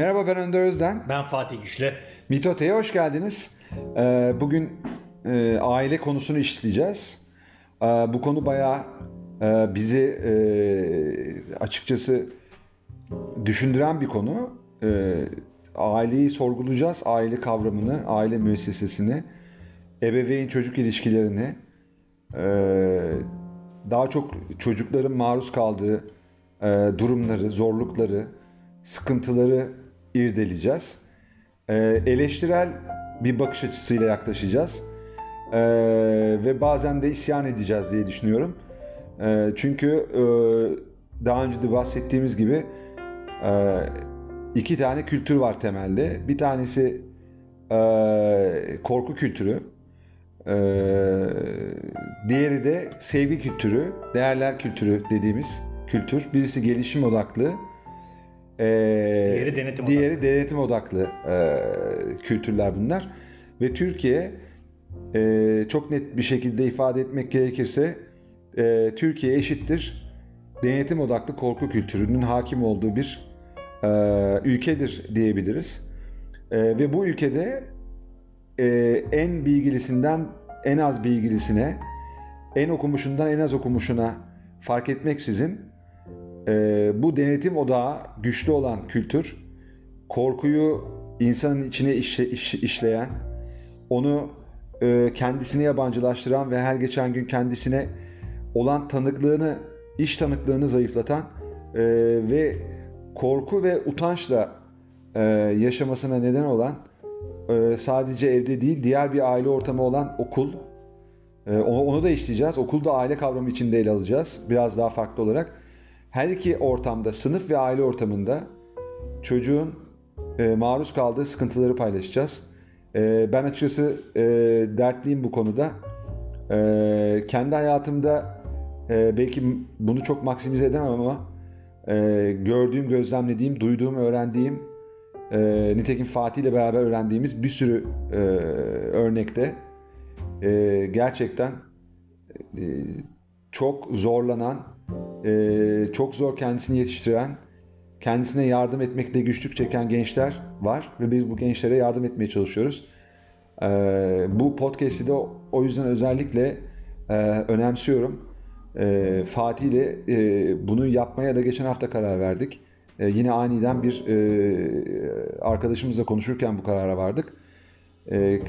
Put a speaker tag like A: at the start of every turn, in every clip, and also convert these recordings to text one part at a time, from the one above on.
A: Merhaba ben Önder Özden.
B: Ben Fatih Güçlü.
A: Mitote'ye hoş geldiniz. Ee, bugün e, aile konusunu işleyeceğiz. Ee, bu konu bayağı e, bizi e, açıkçası düşündüren bir konu. Ee, aileyi sorgulayacağız, aile kavramını, aile müessesesini, ebeveyn çocuk ilişkilerini, e, daha çok çocukların maruz kaldığı e, durumları, zorlukları, sıkıntıları irdeleyeceğiz. E, eleştirel bir bakış açısıyla yaklaşacağız. E, ve bazen de isyan edeceğiz diye düşünüyorum. E, çünkü e, daha önce de bahsettiğimiz gibi e, iki tane kültür var temelde. Bir tanesi e, korku kültürü. Diğeri de sevgi kültürü, değerler kültürü dediğimiz kültür. Birisi gelişim odaklı,
B: e, diğeri denetim
A: diğeri odaklı, denetim odaklı e, kültürler bunlar. Ve Türkiye e, çok net bir şekilde ifade etmek gerekirse e, Türkiye eşittir denetim odaklı korku kültürünün hakim olduğu bir e, ülkedir diyebiliriz. E, ve bu ülkede e, en bilgilisinden en az bilgilisine, en okumuşundan en az okumuşuna fark etmeksizin e, bu denetim odağı güçlü olan kültür, korkuyu insanın içine işle, iş, işleyen, onu e, kendisine yabancılaştıran ve her geçen gün kendisine olan tanıklığını, iş tanıklığını zayıflatan e, ve korku ve utançla e, yaşamasına neden olan e, sadece evde değil diğer bir aile ortamı olan okul. E, onu, onu da işleyeceğiz. Okulda aile kavramı içinde ele alacağız. Biraz daha farklı olarak. Her iki ortamda, sınıf ve aile ortamında çocuğun e, maruz kaldığı sıkıntıları paylaşacağız. E, ben açıkçası e, dertliyim bu konuda. E, kendi hayatımda e, belki bunu çok maksimize edemem ama e, gördüğüm, gözlemlediğim, duyduğum, öğrendiğim, e, nitekim Fatih ile beraber öğrendiğimiz bir sürü e, örnekte e, gerçekten e, çok zorlanan, e, çok zor kendisini yetiştiren, kendisine yardım etmekte güçlük çeken gençler var ve biz bu gençlere yardım etmeye çalışıyoruz. E, bu podcast'i de o yüzden özellikle e, önemsiyorum. E, Fatih ile e, bunu yapmaya da geçen hafta karar verdik. E, yine aniden bir e, arkadaşımızla konuşurken bu karara vardık. E,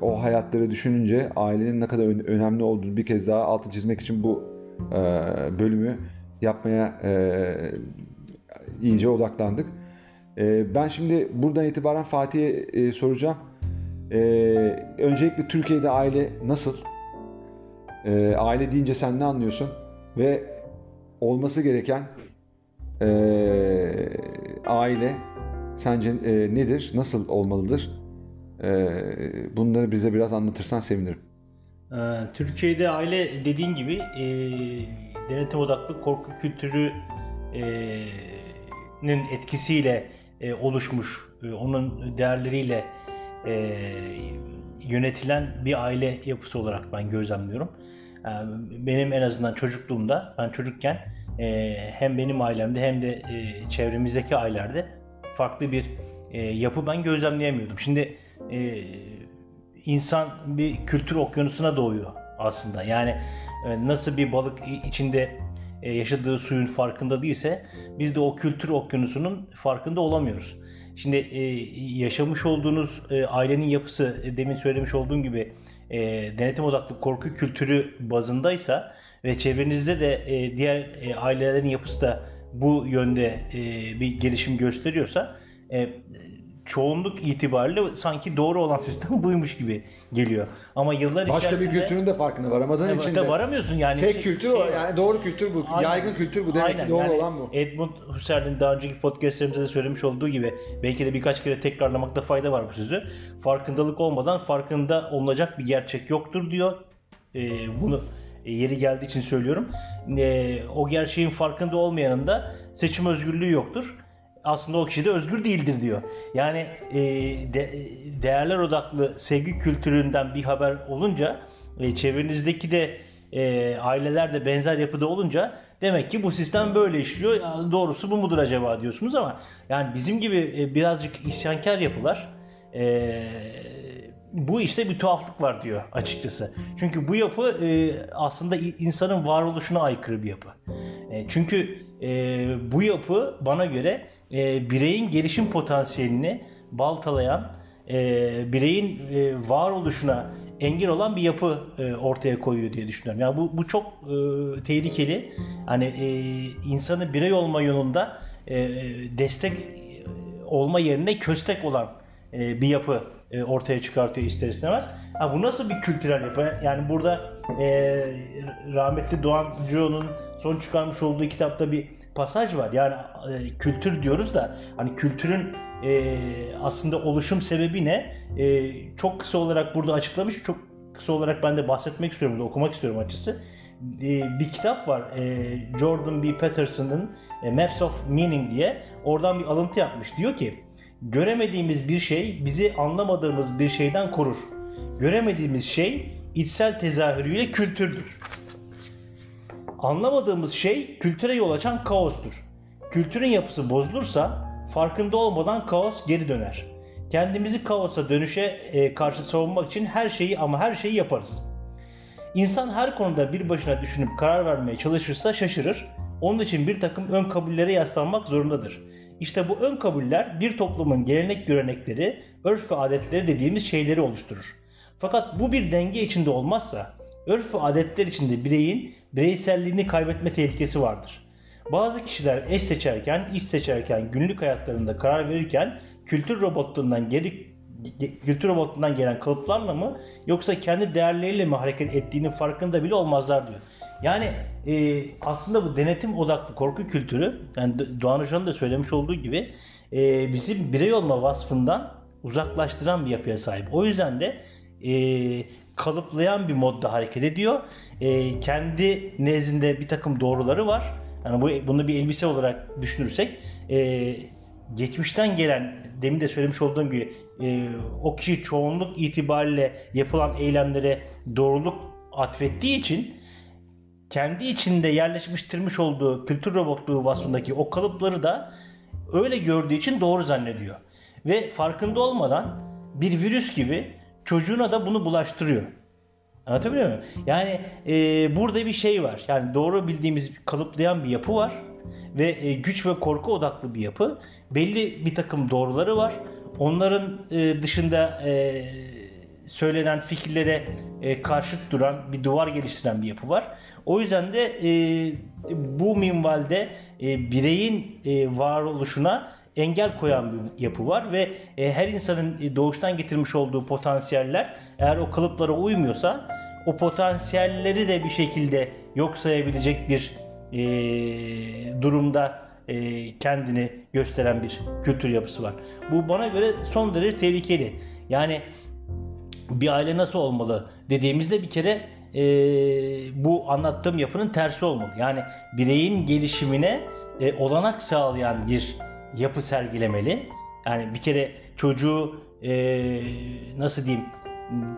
A: o hayatları düşününce ailenin ne kadar önemli olduğunu bir kez daha altı çizmek için bu bölümü yapmaya e, iyice odaklandık. E, ben şimdi buradan itibaren Fatih'e e, soracağım. E, öncelikle Türkiye'de aile nasıl? E, aile deyince sen ne anlıyorsun? Ve olması gereken e, aile sence e, nedir? Nasıl olmalıdır? E, bunları bize biraz anlatırsan sevinirim.
B: Türkiye'de aile dediğin gibi e, denetim odaklı korku kültürünün e, etkisiyle e, oluşmuş, e, onun değerleriyle e, yönetilen bir aile yapısı olarak ben gözlemliyorum. E, benim en azından çocukluğumda, ben çocukken e, hem benim ailemde hem de e, çevremizdeki ailelerde farklı bir e, yapı ben gözlemleyemiyordum. Şimdi e, insan bir kültür okyanusuna doğuyor aslında. Yani e, nasıl bir balık içinde e, yaşadığı suyun farkında değilse biz de o kültür okyanusunun farkında olamıyoruz. Şimdi e, yaşamış olduğunuz ailenin yapısı demin söylemiş olduğum gibi denetim odaklı korku kültürü bazındaysa ve çevrenizde de diğer ailelerin yapısı da bu yönde bir gelişim gösteriyorsa çoğunluk itibariyle sanki doğru olan sistem buymuş gibi geliyor. Ama yıllar
A: Başka
B: içerisinde...
A: Başka bir kültürün de farkına varamadığın
B: evet,
A: için de.
B: varamıyorsun yani.
A: Tek şey, kültür şey, o. Yani doğru kültür bu. Aynen. Yaygın kültür bu. Demek Aynen. ki doğru yani olan bu.
B: Edmund Husserl'in daha önceki podcastlerimizde de söylemiş olduğu gibi belki de birkaç kere tekrarlamakta fayda var bu sözü. Farkındalık olmadan farkında olacak bir gerçek yoktur diyor. Ee, bunu yeri geldiği için söylüyorum. Ee, o gerçeğin farkında olmayanın da seçim özgürlüğü yoktur aslında o kişi de özgür değildir diyor. Yani e, de, değerler odaklı sevgi kültüründen bir haber olunca e, çevrenizdeki de e, aileler de benzer yapıda olunca demek ki bu sistem böyle işliyor. Doğrusu bu mudur acaba diyorsunuz ama yani bizim gibi e, birazcık isyankar yapılar e, bu işte bir tuhaflık var diyor açıkçası. Çünkü bu yapı e, aslında insanın varoluşuna aykırı bir yapı. E, çünkü e, bu yapı bana göre e, bireyin gelişim potansiyelini baltalayan, e, bireyin e, varoluşuna engel olan bir yapı e, ortaya koyuyor diye düşünüyorum. Yani bu, bu çok e, tehlikeli. Hani e, insanı birey olma yolunda e, destek olma yerine köstek olan e, bir yapı e, ortaya çıkartıyor ister istemez. Ha, bu nasıl bir kültürel yapı? Yani burada e, rahmetli Doğan Cio'nun son çıkarmış olduğu kitapta bir pasaj var. Yani e, kültür diyoruz da hani kültürün e, aslında oluşum sebebi ne? E, çok kısa olarak burada açıklamış. Çok kısa olarak ben de bahsetmek istiyorum, okumak istiyorum açısı. E, bir kitap var. E, Jordan B. Peterson'ın e, Maps of Meaning diye. Oradan bir alıntı yapmış. Diyor ki Göremediğimiz bir şey bizi anlamadığımız bir şeyden korur. Göremediğimiz şey içsel tezahürüyle kültürdür. Anlamadığımız şey kültüre yol açan kaostur. Kültürün yapısı bozulursa farkında olmadan kaos geri döner. Kendimizi kaosa dönüşe e, karşı savunmak için her şeyi ama her şeyi yaparız. İnsan her konuda bir başına düşünüp karar vermeye çalışırsa şaşırır. Onun için bir takım ön kabullere yaslanmak zorundadır. İşte bu ön kabuller bir toplumun gelenek görenekleri, örf ve adetleri dediğimiz şeyleri oluşturur. Fakat bu bir denge içinde olmazsa örf ve adetler içinde bireyin bireyselliğini kaybetme tehlikesi vardır. Bazı kişiler eş seçerken, iş seçerken, günlük hayatlarında karar verirken kültür robotluğundan geri kültür robotluğundan gelen kalıplarla mı yoksa kendi değerleriyle mi hareket ettiğinin farkında bile olmazlar diyor. Yani e, aslında bu denetim odaklı korku kültürü yani Doğan Hoca'nın da söylemiş olduğu gibi e, bizim birey olma vasfından uzaklaştıran bir yapıya sahip. O yüzden de e, kalıplayan bir modda hareket ediyor. E, kendi nezdinde bir takım doğruları var. Yani bu bunu bir elbise olarak düşünürsek e, geçmişten gelen demin de söylemiş olduğum gibi e, o kişi çoğunluk itibariyle yapılan eylemlere doğruluk atfettiği için kendi içinde yerleşmiştirmiş olduğu kültür robotluğu vasfındaki o kalıpları da öyle gördüğü için doğru zannediyor. Ve farkında olmadan bir virüs gibi çocuğuna da bunu bulaştırıyor. Anlatabiliyor muyum? Yani e, burada bir şey var. Yani doğru bildiğimiz kalıplayan bir yapı var. Ve e, güç ve korku odaklı bir yapı. Belli bir takım doğruları var. Onların e, dışında e, söylenen fikirlere e, karşıt duran bir duvar geliştiren bir yapı var. O yüzden de e, bu minvalde e, bireyin e, varoluşuna engel koyan bir yapı var ve e, her insanın e, doğuştan getirmiş olduğu potansiyeller eğer o kalıplara uymuyorsa o potansiyelleri de bir şekilde yok sayabilecek bir e, durumda e, kendini gösteren bir kültür yapısı var. Bu bana göre son derece tehlikeli. Yani bir aile nasıl olmalı dediğimizde bir kere e, bu anlattığım yapının tersi olmalı. Yani bireyin gelişimine e, olanak sağlayan bir yapı sergilemeli. Yani bir kere çocuğu e, nasıl diyeyim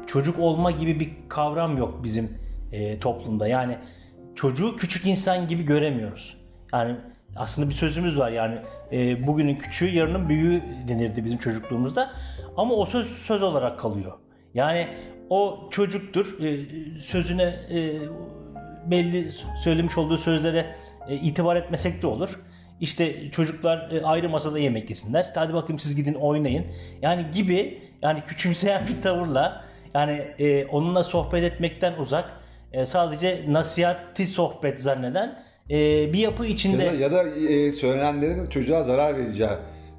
B: çocuk olma gibi bir kavram yok bizim e, toplumda. Yani çocuğu küçük insan gibi göremiyoruz. Yani aslında bir sözümüz var yani e, bugünün küçüğü yarının büyüğü denirdi bizim çocukluğumuzda. Ama o söz söz olarak kalıyor. Yani o çocuktur e, sözüne e, belli söylemiş olduğu sözlere e, itibar etmesek de olur. İşte çocuklar ayrı masada yemek yesinler. Hadi bakayım siz gidin oynayın. Yani gibi yani küçümseyen bir tavırla yani onunla sohbet etmekten uzak sadece nasihati sohbet zanneden bir yapı içinde
A: ya da, ya da söylenenlerin çocuğa zarar vereceği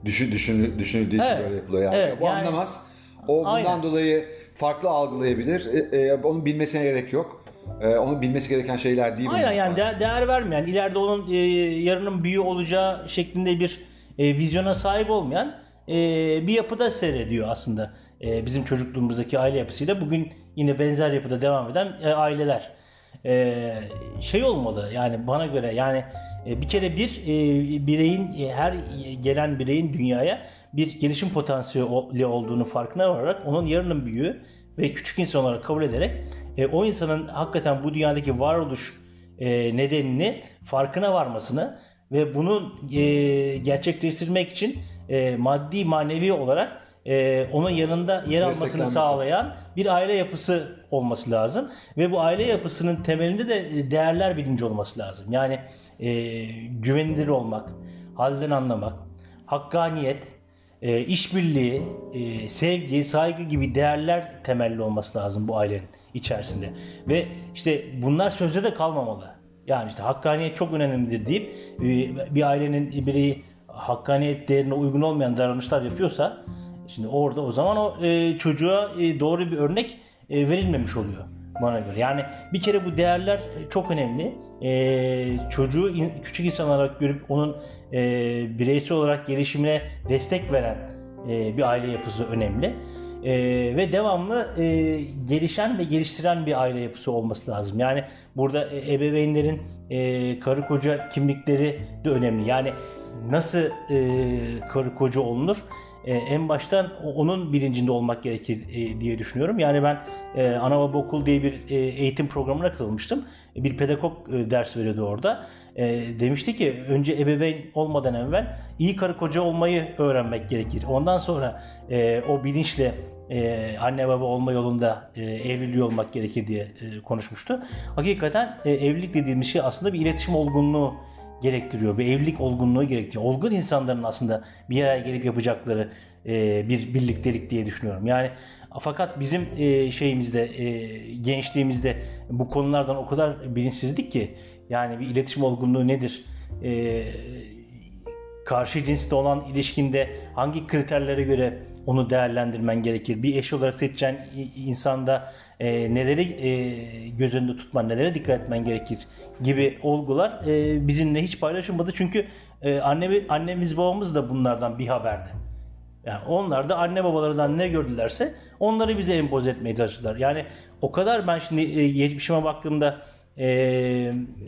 A: düşün, düşün, düşünüldüğü için evet. böyle yapılıyor yani. Evet, Bu yani, anlamaz. O bundan Aynen. dolayı farklı algılayabilir. E, e, onun bilmesine gerek yok. E, onun bilmesi gereken şeyler değil
B: Aynen yani de- değer vermeyen, ileride onun e, yarının büyüğü olacağı şeklinde bir e, vizyona sahip olmayan e, bir yapıda seyrediyor aslında. E, bizim çocukluğumuzdaki aile yapısıyla bugün yine benzer yapıda devam eden e, aileler. E, şey olmalı yani bana göre yani e, bir kere bir e, bireyin e, her gelen bireyin dünyaya bir gelişim potansiyeli olduğunu farkına vararak onun yarının büyüğü ve küçük insan olarak kabul ederek e, o insanın hakikaten bu dünyadaki varoluş e, nedenini farkına varmasını ve bunu e, gerçekleştirmek için e, maddi manevi olarak e, onun yanında yer almasını sağlayan bir aile yapısı olması lazım ve bu aile yapısının temelinde de değerler bilinci olması lazım. Yani e, güvenilir olmak, halden anlamak, hakkaniyet, e, işbirliği, e, sevgi, saygı gibi değerler temelli olması lazım bu ailenin içerisinde. Ve işte bunlar sözde de kalmamalı. Yani işte hakkaniyet çok önemlidir deyip e, bir ailenin bireyi hakkaniyet değerine uygun olmayan davranışlar yapıyorsa şimdi orada o zaman o e, çocuğa e, doğru bir örnek e, verilmemiş oluyor bana göre. Yani bir kere bu değerler çok önemli. E, çocuğu in- küçük insan olarak görüp onun e, bireysel olarak gelişimine destek veren e, bir aile yapısı önemli. E, ve devamlı e, gelişen ve geliştiren bir aile yapısı olması lazım. Yani burada e, ebeveynlerin e, karı koca kimlikleri de önemli. Yani nasıl e, karı koca olunur? E, en baştan onun bilincinde olmak gerekir e, diye düşünüyorum. Yani ben e, ana baba okul diye bir e, eğitim programına katılmıştım. E, Bir pedagog ders veriyordu orada. Demişti ki önce ebeveyn olmadan evvel iyi karı koca olmayı öğrenmek gerekir. Ondan sonra o bilinçle anne baba olma yolunda e, evriliyor olmak gerekir diye konuşmuştu. Hakikaten evlilik dediğimiz şey aslında bir iletişim olgunluğu gerektiriyor. Bir evlilik olgunluğu gerektiriyor. Olgun insanların aslında bir araya gelip yapacakları e, bir birliktelik diye düşünüyorum. Yani fakat bizim e, şeyimizde e, gençliğimizde bu konulardan o kadar bilinçsizdik ki yani bir iletişim olgunluğu nedir? Karşı cinsle olan ilişkinde hangi kriterlere göre onu değerlendirmen gerekir? Bir eş olarak seçeceğin insanda e, neleri e, göz önünde tutman, nelere dikkat etmen gerekir gibi olgular e, bizimle hiç paylaşılmadı. Çünkü e, anne, annemiz babamız da bunlardan bir haberdi. Yani onlar da anne babalarından ne gördülerse onları bize empoze etmeye çalıştılar. Yani o kadar ben şimdi e, geçmişime baktığımda e,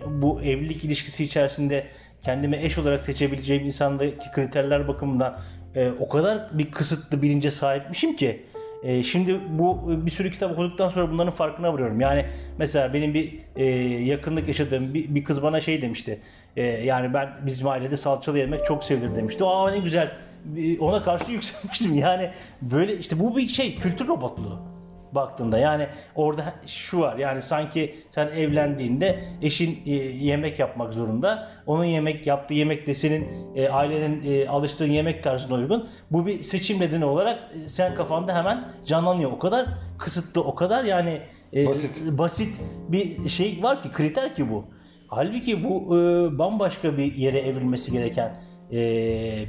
B: bu evlilik ilişkisi içerisinde kendime eş olarak seçebileceğim insandaki kriterler bakımından e, o kadar bir kısıtlı bilince sahipmişim ki e, şimdi bu bir sürü kitap okuduktan sonra bunların farkına varıyorum. Yani mesela benim bir e, yakınlık yaşadığım bir, bir kız bana şey demişti. E, yani ben bizim ailede salçalı yemek çok sevilir demişti. Aa ne güzel ona karşı yükselmiştim. Yani böyle işte bu bir şey kültür robotluğu baktığında yani orada şu var yani sanki sen evlendiğinde eşin e, yemek yapmak zorunda onun yemek yaptığı yemek de senin e, ailenin e, alıştığın yemek tarzına uygun. Bu bir seçim nedeni olarak e, sen kafanda hemen canlanıyor. O kadar kısıtlı o kadar yani e,
A: Basit.
B: basit bir şey var ki kriter ki bu. Halbuki bu e, bambaşka bir yere evrilmesi gereken e,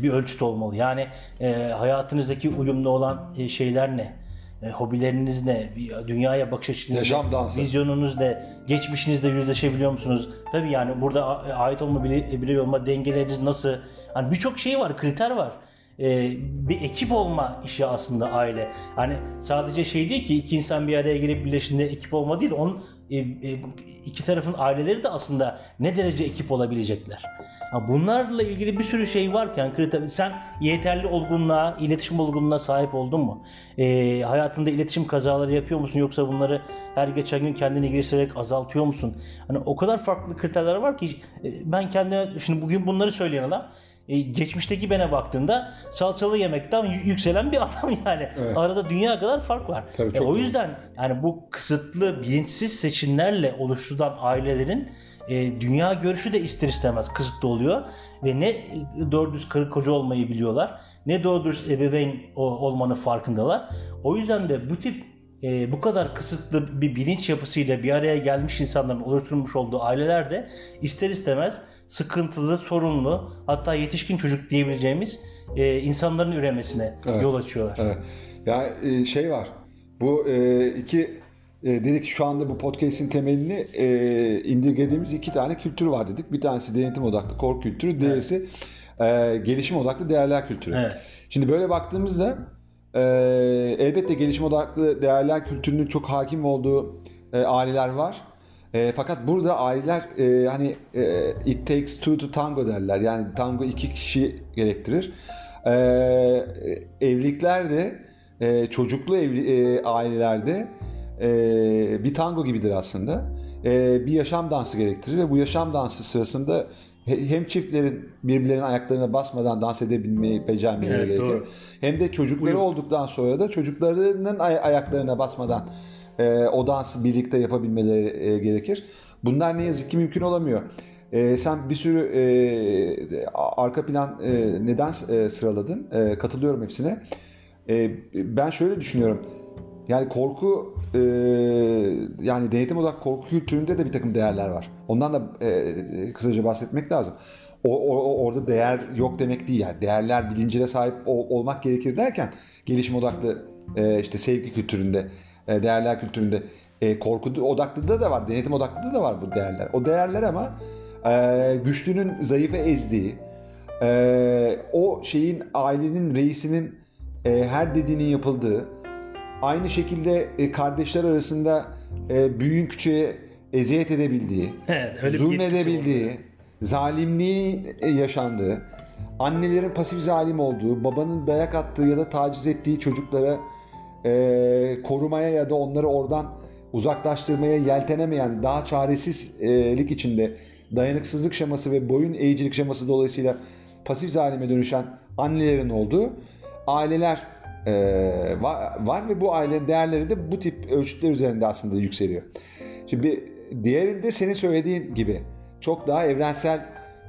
B: bir ölçüt olmalı. Yani e, hayatınızdaki uyumlu olan e, şeyler ne e, hobileriniz ne? Dünyaya bakış açınız
A: Yaşam dansı.
B: Vizyonunuz ne? Geçmişinizle yüzleşebiliyor musunuz? Tabii yani burada ait olma, birey olma dengeleriniz nasıl? Hani birçok şey var, kriter var. E, bir ekip olma işi aslında aile. Hani sadece şey değil ki iki insan bir araya gelip birleştiğinde ekip olma değil. Onun e, e, iki tarafın aileleri de aslında ne derece ekip olabilecekler. Bunlarla ilgili bir sürü şey varken kriter, sen yeterli olgunluğa, iletişim olgunluğuna sahip oldun mu? E, hayatında iletişim kazaları yapıyor musun yoksa bunları her geçen gün kendini geliştirerek azaltıyor musun? Hani o kadar farklı kriterler var ki e, ben kendime şimdi bugün bunları söyleyen adam e, geçmişteki bene baktığında salçalı yemekten yükselen bir adam yani.
A: Evet.
B: Arada dünya kadar fark var.
A: Tabii,
B: E, o yüzden yani bu kısıtlı bilinçsiz seçimlerle oluşturulan ailelerin e, dünya görüşü de ister istemez kısıtlı oluyor ve ne doğru düz karı koca olmayı biliyorlar ne doğru düz ebeveyn olmanın farkındalar. O yüzden de bu tip e, bu kadar kısıtlı bir bilinç yapısıyla bir araya gelmiş insanların oluşturmuş olduğu aileler de ister istemez sıkıntılı, sorunlu hatta yetişkin çocuk diyebileceğimiz e, insanların üremesine
A: Evet.
B: yol açıyorlar.
A: Evet. Ya e, şey var. Bu e, iki e, dedik şu anda bu podcast'in temelini e, indirgediğimiz iki tane kültür var dedik. Bir tanesi denetim odaklı korku kültürü, diğerisi e, gelişim odaklı değerler kültürü.
B: Evet.
A: Şimdi böyle baktığımızda e, elbette gelişim odaklı değerler kültürünün çok hakim olduğu e, aileler var. E, fakat burada aileler e, hani e, it takes two to tango derler. Yani tango iki kişi gerektirir. E, evlilikler de e, çocuklu evli, e, ailelerde e, bir tango gibidir aslında. E, bir yaşam dansı gerektirir ve bu yaşam dansı sırasında hem çiftlerin birbirlerinin ayaklarına basmadan dans edebilmeyi becermeleri evet, gerekir. Doğru. Hem de çocukları Uyum. olduktan sonra da çocuklarının ay- ayaklarına basmadan e, o dansı birlikte yapabilmeleri e, gerekir. Bunlar ne yazık ki mümkün olamıyor. E, sen bir sürü e, arka plan e, neden e, sıraladın. E, katılıyorum hepsine. E, ben şöyle düşünüyorum. Yani korku e, yani denetim odaklı korku kültüründe de bir takım değerler var. Ondan da e, kısaca bahsetmek lazım. O, o, orada değer yok demek değil yani. Değerler bilincine sahip ol, olmak gerekir derken gelişim odaklı e, işte sevgi kültüründe, değerler kültüründe e, korku odaklı da var, denetim odaklı da var bu değerler. O değerler ama e, güçlünün zayıfı ezdiği, e, o şeyin ailenin reisinin e, her dediğinin yapıldığı, aynı şekilde e, kardeşler arasında e, büyüğün küçüğe eziyet edebildiği, evet, zulmedebildiği, zalimliği e, yaşandığı, annelerin pasif zalim olduğu, babanın dayak attığı ya da taciz ettiği çocuklara e, korumaya ya da onları oradan uzaklaştırmaya yeltenemeyen, daha çaresizlik içinde dayanıksızlık şeması ve boyun eğicilik şeması dolayısıyla pasif zalime dönüşen annelerin olduğu aileler e, var, var ve bu ailenin değerleri de bu tip ölçütler üzerinde aslında yükseliyor. Şimdi diğerinde senin söylediğin gibi çok daha evrensel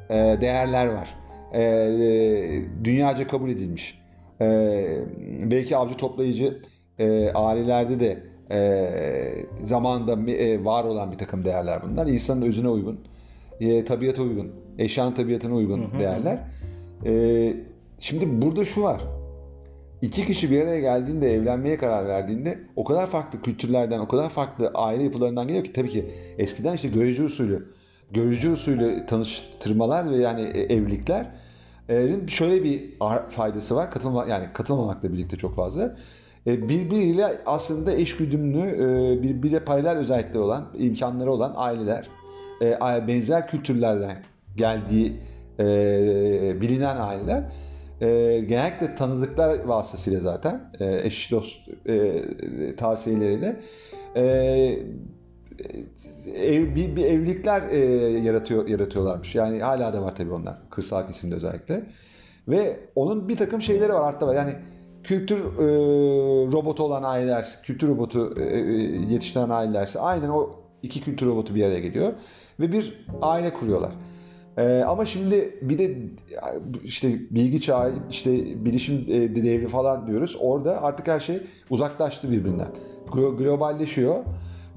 A: e, değerler var. E, e, dünyaca kabul edilmiş. E, belki avcı toplayıcı e, ailelerde de e, zamanda e, var olan bir takım değerler bunlar. İnsanın özüne uygun, e, tabiata uygun, eşyanın tabiatına uygun hı hı. değerler. E, şimdi burada şu var. İki kişi bir araya geldiğinde, evlenmeye karar verdiğinde o kadar farklı kültürlerden, o kadar farklı aile yapılarından geliyor ki tabii ki eskiden işte görücü usulü, görücü usulü tanıştırmalar ve yani e, evliliklerin şöyle bir faydası var. Katılma yani katılmamakla birlikte çok fazla. E, birbiriyle aslında eş güdümlü, e, birbiriyle paralel özellikleri olan, imkanları olan aileler, benzer kültürlerden geldiği bilinen aileler e, genellikle tanıdıklar vasıtasıyla zaten e, eş dost e, tavsiyeleriyle e, ev, bir, bir evlilikler e, yaratıyor yaratıyorlarmış. Yani hala da var tabii onlar kırsal kesimde özellikle. Ve onun bir takım şeyleri var artta var. Yani kültür e, robotu olan aileler, kültür robotu e, e, yetiştiren ailelerse aynen o iki kültür robotu bir araya geliyor ve bir aile kuruyorlar. Ee, ama şimdi bir de işte bilgi çağı, işte bilişim e, devri falan diyoruz. Orada artık her şey uzaklaştı birbirinden. Globalleşiyor.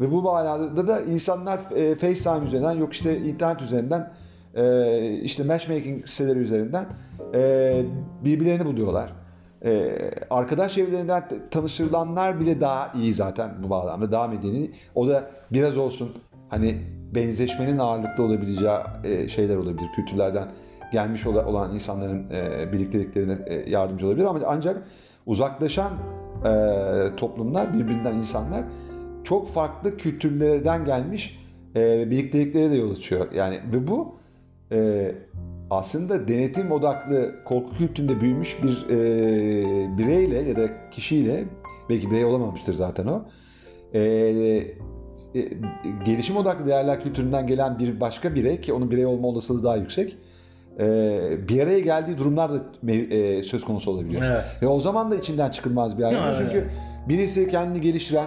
A: Ve bu manada da insanlar e, FaceTime üzerinden yok işte internet üzerinden e, işte matchmaking siteleri üzerinden e, birbirlerini buluyorlar. E, arkadaş evlerinden tanıştırılanlar bile daha iyi zaten bu bağlamda daha medeni. O da biraz olsun hani benzeşmenin ağırlıklı olabileceği e, şeyler olabilir. Kültürlerden gelmiş olan insanların e, birlikteliklerine e, yardımcı olabilir ama ancak uzaklaşan toplumlar, birbirinden insanlar çok farklı kültürlerden gelmiş birlikteliklere de yol açıyor. Yani ve bu aslında denetim odaklı korku kültüründe büyümüş bir bireyle ya da kişiyle belki birey olamamıştır zaten o e, gelişim odaklı değerler kültüründen gelen bir başka birey ki onun birey olma olasılığı daha yüksek e, bir araya geldiği durumlar da e, söz konusu olabiliyor. Evet. Ve o zaman da içinden çıkılmaz bir ayrım. Çünkü birisi kendini geliştiren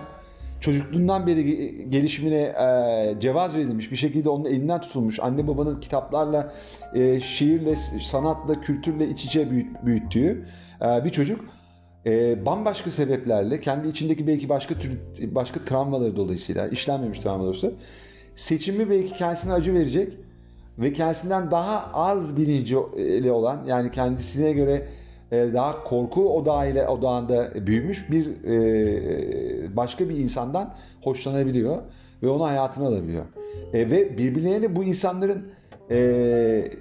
A: çocukluğundan beri gelişimine e, cevaz verilmiş bir şekilde onun elinden tutulmuş anne babanın kitaplarla e, şiirle sanatla kültürle iç içe büyüt, büyüttüğü e, bir çocuk. E, bambaşka sebeplerle kendi içindeki belki başka tür, başka travmaları dolayısıyla işlenmemiş travmalar olsa seçimi belki kendisine acı verecek ve kendisinden daha az bilincili olan yani kendisine göre daha korku odağıyla odağında büyümüş bir e, başka bir insandan hoşlanabiliyor ve onu hayatına alabiliyor. E, ve birbirlerine bu insanların e,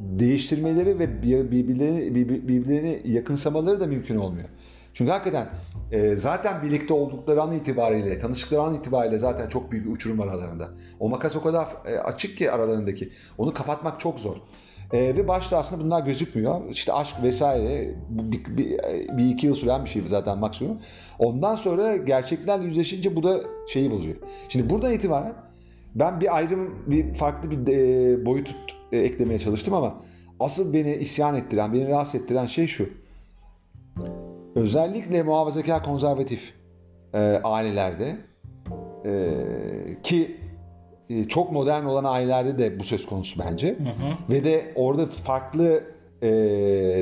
A: değiştirmeleri ve birbirlerini, birbirlerini yakınsamaları da mümkün olmuyor. Çünkü hakikaten e, zaten birlikte oldukları an itibariyle, tanıştıkları an itibariyle zaten çok büyük bir uçurum var aralarında. O makas o kadar e, açık ki aralarındaki. Onu kapatmak çok zor. E, ve başta aslında bunlar gözükmüyor. İşte aşk vesaire bir, bir, bir iki yıl süren bir şey zaten maksimum. Ondan sonra gerçeklerle yüzleşince bu da şeyi bozuyor. Şimdi buradan itibaren ben bir ayrım, bir farklı bir e, boyut e, eklemeye çalıştım ama asıl beni isyan ettiren, beni rahatsız ettiren şey şu. Özellikle muhafazakar konservatif e, ailelerde e, ki çok modern olan ailelerde de bu söz konusu bence. Hı hı. Ve de orada farklı e,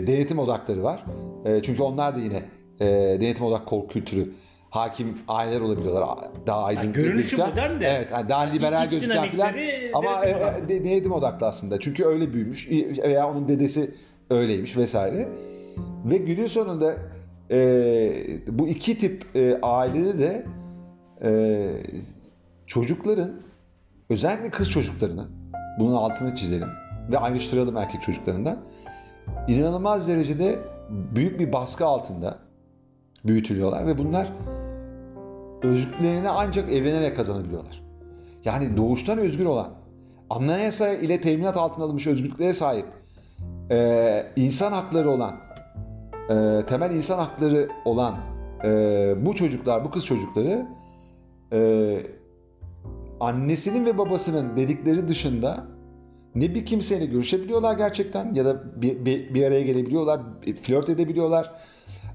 A: denetim odakları var. E, çünkü onlar da yine e, denetim odak korku kültürü hakim aileler olabiliyorlar. Daha aydın
B: yani görünüşü modern de.
A: Evet, yani daha liberal gözüken falan. Ama e, e, denetim odaklı aslında. Çünkü öyle büyümüş veya onun dedesi öyleymiş vesaire. Ve günün sonunda e, bu iki tip e, ailede de e, çocukların özellikle kız çocuklarını bunun altını çizelim ve ayrıştıralım erkek çocuklarından inanılmaz derecede büyük bir baskı altında büyütülüyorlar ve bunlar özgürlüklerini ancak evlenerek kazanabiliyorlar. Yani doğuştan özgür olan, anayasa ile teminat altına alınmış özgürlüklere sahip, e, insan hakları olan, e, temel insan hakları olan e, bu çocuklar, bu kız çocukları e, annesinin ve babasının dedikleri dışında ne bir kimseyle görüşebiliyorlar gerçekten ya da bir, bir, bir araya gelebiliyorlar, flört edebiliyorlar.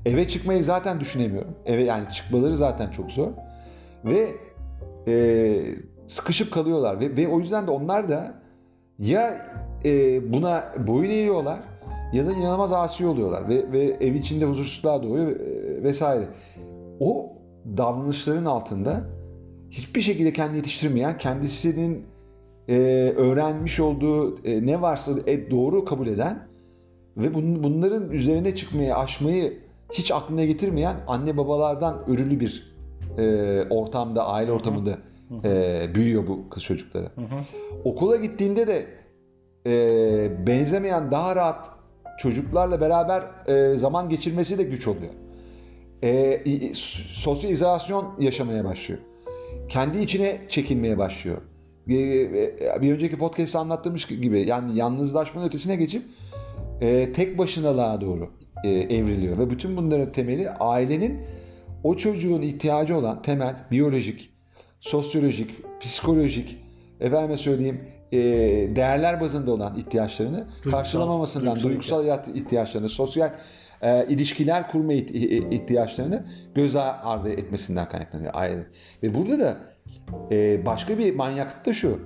A: Eve çıkmayı zaten düşünemiyorum. Eve yani çıkmaları zaten çok zor. Ve e, sıkışıp kalıyorlar ve, ve o yüzden de onlar da ya e, buna boyun eğiyorlar ya da inanılmaz asi oluyorlar ve, ve ev içinde huzursuzluğa doğuyor e, vesaire. O davranışların altında hiçbir şekilde kendini yetiştirmeyen, kendisinin e, öğrenmiş olduğu e, ne varsa e, doğru kabul eden ve bun, bunların üzerine çıkmayı, aşmayı hiç aklına getirmeyen anne babalardan örülü bir e, ortamda, aile ortamında e, büyüyor bu kız çocukları. Hı hı. Okula gittiğinde de e, benzemeyen daha rahat çocuklarla beraber e, zaman geçirmesi de güç oluyor. E, sosyal izolasyon yaşamaya başlıyor. Kendi içine çekilmeye başlıyor. E, e, bir önceki podcast'te anlattığımız gibi yani yalnızlaşmanın ötesine geçip e, tek başınalığa doğru e, evriliyor. Ve bütün bunların temeli ailenin o çocuğun ihtiyacı olan temel biyolojik, sosyolojik, psikolojik, efendime söyleyeyim e, değerler bazında olan ihtiyaçlarını duygusal, karşılamamasından, duygusal, duygusal ihtiyaçlarını, sosyal e, ilişkiler kurma ihtiyaçlarını göz ardı etmesinden kaynaklanıyor aile. Ve burada da e, başka bir manyaklık da şu.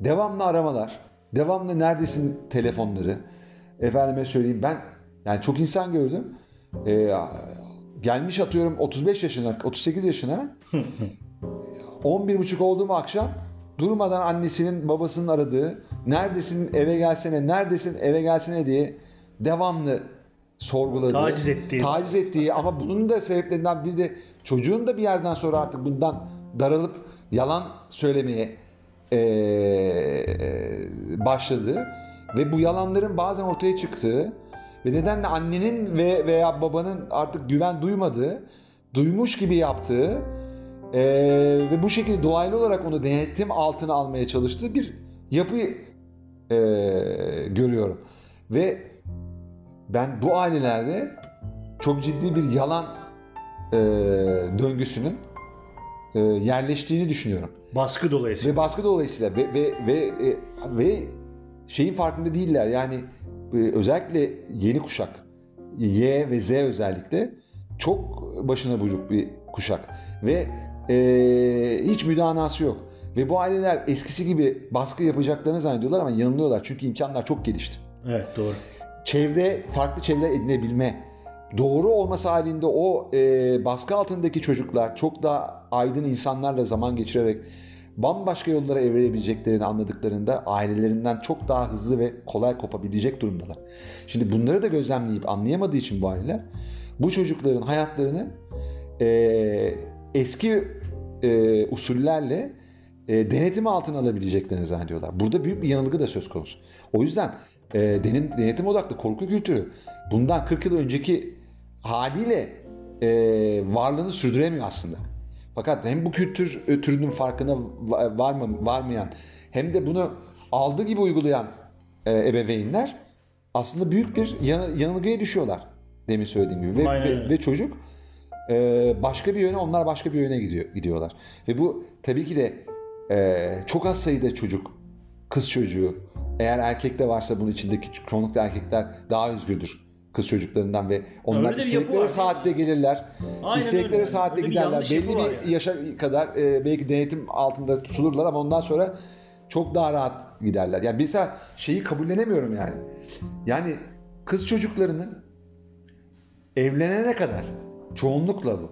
A: Devamlı aramalar, devamlı neredesin telefonları. Efendime söyleyeyim ben yani çok insan gördüm. E, gelmiş atıyorum 35 yaşına, 38 yaşına. 11.30 oldu mu akşam durmadan annesinin babasının aradığı neredesin eve gelsene neredesin eve gelsene diye devamlı sorguladığı,
B: taciz ettiği,
A: taciz ettiği ama bunun da sebeplerinden biri de çocuğun da bir yerden sonra artık bundan daralıp yalan söylemeye ee, başladığı ve bu yalanların bazen ortaya çıktığı ve nedenle annenin ve veya babanın artık güven duymadığı, duymuş gibi yaptığı e, ve bu şekilde dolaylı olarak onu denetim altına almaya çalıştığı bir yapı e, görüyorum. Ve ben bu ailelerde çok ciddi bir yalan e, döngüsünün e, yerleştiğini düşünüyorum.
B: Baskı dolayısıyla.
A: Ve baskı dolayısıyla ve ve ve e, ve şeyin farkında değiller. Yani e, özellikle yeni kuşak Y ve Z özellikle çok başına buyruk bir kuşak ve e, hiç müdanası yok. Ve bu aileler eskisi gibi baskı yapacaklarını zannediyorlar ama yanılıyorlar. Çünkü imkanlar çok gelişti.
B: Evet doğru.
A: Çevre, farklı çevreler edinebilme, doğru olması halinde o e, baskı altındaki çocuklar çok daha aydın insanlarla zaman geçirerek bambaşka yollara evrilebileceklerini anladıklarında ailelerinden çok daha hızlı ve kolay kopabilecek durumdalar. Şimdi bunları da gözlemleyip anlayamadığı için bu aileler bu çocukların hayatlarını e, eski e, usullerle e, denetim altına alabileceklerini zannediyorlar. Burada büyük bir yanılgı da söz konusu. O yüzden e, denin, denetim odaklı korku kültürü bundan 40 yıl önceki haliyle e, varlığını sürdüremiyor aslında. Fakat hem bu kültür türünün farkına var mı varmayan hem de bunu aldığı gibi uygulayan e, ebeveynler aslında büyük bir yan- yanılgıya düşüyorlar. Demin söylediğim gibi. Ve,
B: Aynen
A: ve, ve çocuk e, başka bir yöne, onlar başka bir yöne gidiyor gidiyorlar. Ve bu tabii ki de e, çok az sayıda çocuk, kız çocuğu, eğer erkekte varsa bunun içindeki çoğunlukla erkekler daha özgürdür kız çocuklarından ve onlar
B: bir
A: istedikleri saatte gelirler.
B: Aynen
A: istedikleri
B: öyle.
A: saatte
B: Öyle bir
A: giderler.
B: yanlış
A: Belli bir
B: yani.
A: yaşa kadar e, belki denetim altında tutulurlar ama ondan sonra çok daha rahat giderler. Yani mesela şeyi kabullenemiyorum yani. Yani kız çocuklarının evlenene kadar çoğunlukla bu.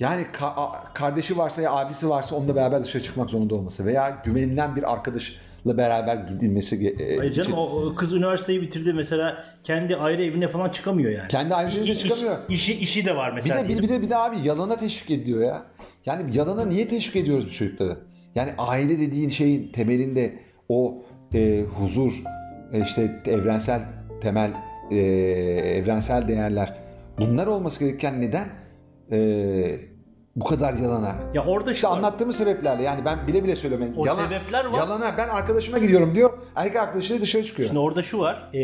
A: Yani ka- kardeşi varsa ya abisi varsa onunla beraber dışarı çıkmak zorunda olması veya güvenilen bir arkadaşla beraber gidilmesi e,
B: Hayır canım
A: için.
B: o, kız üniversiteyi bitirdi mesela kendi ayrı evine falan çıkamıyor yani.
A: Kendi ayrıca
B: İş-
A: çıkamıyor.
B: işi, işi de var
A: Bir
B: mesela.
A: de, bir,
B: diyelim.
A: bir de bir de abi yalana teşvik ediyor ya. Yani yalana niye teşvik ediyoruz bu çocukları? Yani aile dediğin şeyin temelinde o e, huzur, e, işte evrensel temel, e, evrensel değerler bunlar olması gerekirken neden e, bu kadar yalana?
B: Ya orada
A: İşte
B: şu
A: anlattığımız sebeplerle yani ben bile bile söylemem.
B: O sebepler var.
A: Yalana ben arkadaşıma gidiyorum diyor. Erkek arkadaşıyla dışarı çıkıyor.
B: Şimdi orada şu var. e,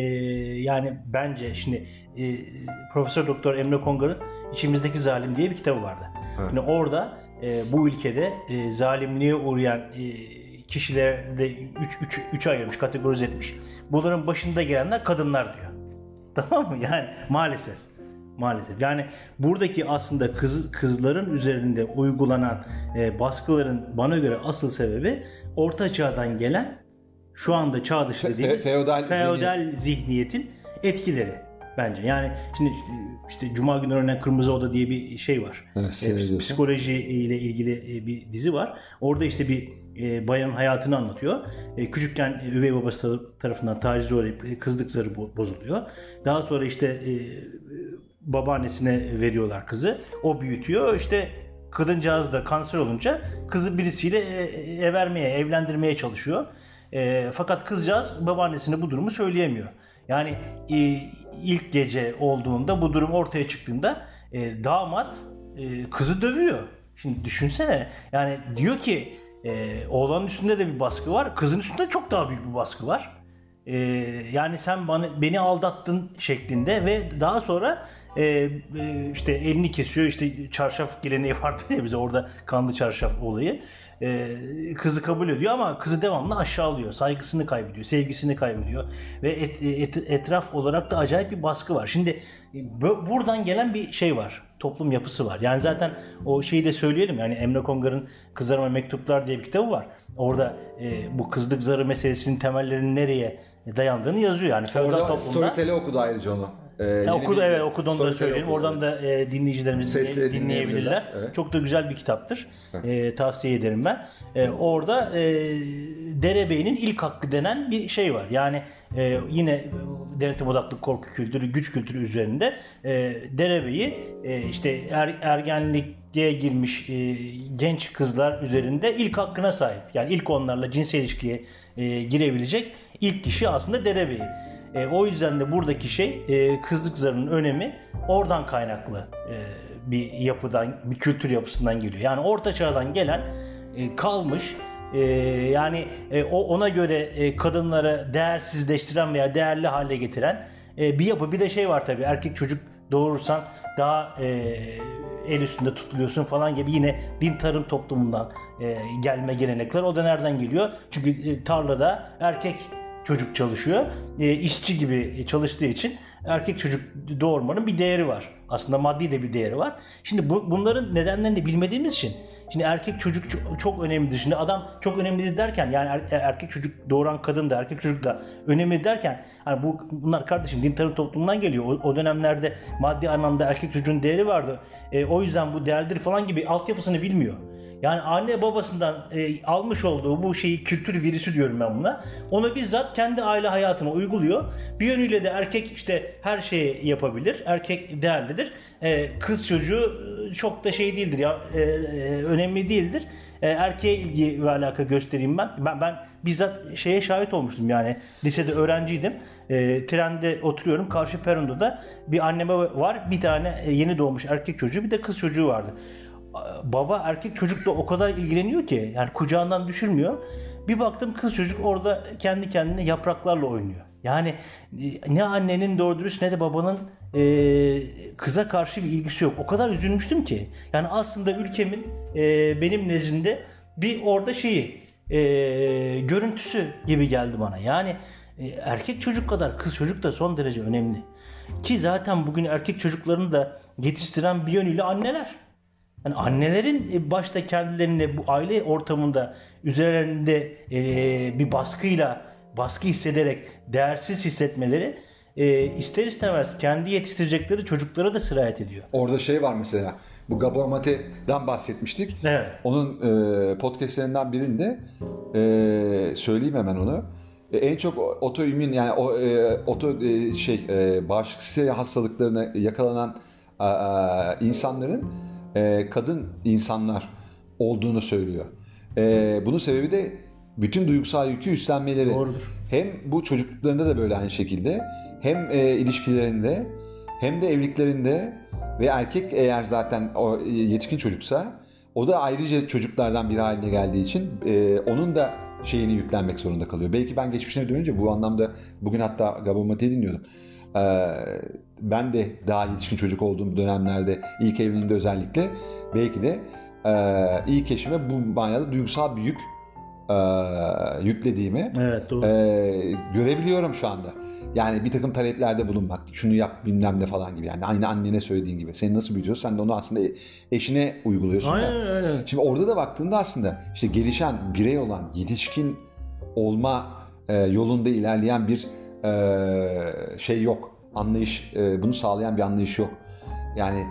B: yani bence şimdi e, Profesör Doktor Emre Kongar'ın İçimizdeki Zalim diye bir kitabı vardı.
A: Evet.
B: Şimdi orada e, bu ülkede e, zalimliğe uğrayan e, kişileri de 3 3 3 ayırmış, kategorize etmiş. Bunların başında gelenler kadınlar diyor. Tamam mı? Yani maalesef. Maalesef. Yani buradaki aslında kız kızların üzerinde uygulanan e, baskıların bana göre asıl sebebi orta çağdan gelen şu anda çağ dışı dediğimiz
A: fe- feodal
B: feodal zihniyetin etkileri bence. Yani şimdi işte Cuma günü örneğin Kırmızı Oda diye bir şey var.
A: Evet,
B: E, psikoloji ile ilgili e, bir dizi var. Orada işte bir e, bayanın hayatını anlatıyor. E, küçükken e, üvey babası tarafından taciz uğrayıp e, kızlık zarı bo- bozuluyor. Daha sonra işte e, babaannesine veriyorlar kızı. O büyütüyor. İşte kadıncağız da kanser olunca kızı birisiyle e, e, vermeye, evlendirmeye çalışıyor. E, fakat kızcağız babaannesine bu durumu söyleyemiyor. Yani e, ilk gece olduğunda bu durum ortaya çıktığında e, damat e, kızı dövüyor. Şimdi düşünsene yani diyor ki e, oğlanın üstünde de bir baskı var, kızın üstünde çok daha büyük bir baskı var. E, yani sen bana beni aldattın şeklinde ve daha sonra e, e, işte elini kesiyor işte çarşaf geleneği vardır ya bize orada kanlı çarşaf olayı. E, kızı kabul ediyor ama kızı devamlı aşağılıyor. Saygısını kaybediyor, sevgisini kaybediyor ve et- et- etraf olarak da acayip bir baskı var. Şimdi e, bu- buradan gelen bir şey var. Toplum yapısı var. Yani zaten o şeyi de söyleyelim. Yani Emre Kongar'ın Kızlarıma Mektuplar diye bir kitabı var. Orada e, bu kızlık zarı meselesinin temellerinin nereye dayandığını yazıyor. Yani
A: Orada
B: toplumda.
A: Storytel'i okudu ayrıca onu. Ee,
B: Ya okudu evet okudu onu da söyleyelim.
A: okudu.
B: Oradan da e, dinleyicilerimiz dinleye-
A: dinleyebilirler, evet.
B: Çok da güzel bir kitaptır. E, tavsiye ederim ben. E, orada e, derebeyinin ilk hakkı denen bir şey var. Yani e, yine e, denetim odaklı korku kültürü, güç kültürü üzerinde e, derebeyi e, işte er, ergenliğe girmiş e, genç kızlar üzerinde ilk hakkına sahip. Yani ilk onlarla cinsel ilişkiye e, girebilecek ilk kişi aslında derebeyi. E, o yüzden de buradaki şey e, kızlık zarının önemi oradan kaynaklı e, bir yapıdan, bir kültür yapısından geliyor. Yani orta çağdan gelen e, kalmış e, yani e, o ona göre e, kadınları değersizleştiren veya değerli hale getiren e, bir yapı. Bir de şey var tabii erkek çocuk doğurursan daha e, el üstünde tutuluyorsun falan gibi yine din tarım toplumundan e, gelme gelenekler. O da nereden geliyor? Çünkü e, tarlada erkek çocuk çalışıyor. E, işçi gibi çalıştığı için erkek çocuk doğurmanın bir değeri var. Aslında maddi de bir değeri var. Şimdi bu, bunların nedenlerini bilmediğimiz için şimdi erkek çocuk çok, çok önemlidir. Şimdi adam çok önemlidir derken yani er- erkek çocuk doğuran kadın da erkek çocuk da önemli derken hani bu bunlar kardeşim din tarım toplumundan geliyor. O, o dönemlerde maddi anlamda erkek çocuğun değeri vardı. E, o yüzden bu değerlidir falan gibi altyapısını bilmiyor. Yani anne babasından e, almış olduğu bu şeyi kültür virüsü diyorum ben buna. Onu bizzat kendi aile hayatına uyguluyor. Bir yönüyle de erkek işte her şeyi yapabilir. Erkek değerlidir. E, kız çocuğu e, çok da şey değildir ya e, e, önemli değildir. E, erkeğe ilgi ve alaka göstereyim ben. Ben ben bizzat şeye şahit olmuştum yani lisede öğrenciydim. E, trende oturuyorum. Karşı peronda da bir anne baba var. Bir tane e, yeni doğmuş erkek çocuğu bir de kız çocuğu vardı baba erkek çocukla o kadar ilgileniyor ki yani kucağından düşürmüyor Bir baktım kız çocuk orada kendi kendine yapraklarla oynuyor. Yani e, ne annenin doğru dürüst ne de babanın e, kıza karşı bir ilgisi yok. O kadar üzülmüştüm ki. Yani aslında ülkemin e, benim nezdimde bir orada şeyi e, görüntüsü gibi geldi bana. Yani e, erkek çocuk kadar kız çocuk da son derece önemli. Ki zaten bugün erkek çocuklarını da yetiştiren bir yönüyle anneler. Yani annelerin e, başta kendilerini bu aile ortamında üzerlerinde e, bir baskıyla baskı hissederek değersiz hissetmeleri e, ister istemez kendi yetiştirecekleri çocuklara da sirayet ediyor.
A: Orada şey var mesela. Bu Gabor Mate'den bahsetmiştik.
B: Evet.
A: Onun e, podcastlerinden birinde e, söyleyeyim hemen onu. E, en çok otoimmün yani o e, oto e, şey e, bağışıklık hastalıklarına yakalanan e, insanların e, kadın insanlar olduğunu söylüyor. E, bunun sebebi de bütün duygusal yükü üstlenmeleri.
B: Doğrudur.
A: Hem bu çocukluklarında da böyle aynı şekilde hem e, ilişkilerinde hem de evliliklerinde ve erkek eğer zaten o e, yetişkin çocuksa o da ayrıca çocuklardan biri haline geldiği için e, onun da şeyini yüklenmek zorunda kalıyor. Belki ben geçmişine dönünce bu anlamda bugün hatta Gabor Mate'yi dinliyordum. E, ben de daha yetişkin çocuk olduğum dönemlerde ilk evliliğimde özellikle belki de e, ilk eşime bu manada duygusal bir yük e, yüklediğimi
B: Evet doğru.
A: e, görebiliyorum şu anda. Yani bir takım taleplerde bulunmak, şunu yap bilmem ne falan gibi. Yani aynı annene söylediğin gibi. Seni nasıl büyütüyorsun sen de onu aslında eşine uyguluyorsun. da.
B: Aynen öyle.
A: Şimdi orada da baktığında aslında işte gelişen birey olan, yetişkin olma e, yolunda ilerleyen bir e, şey yok. Anlayış, bunu sağlayan bir anlayış yok. Yani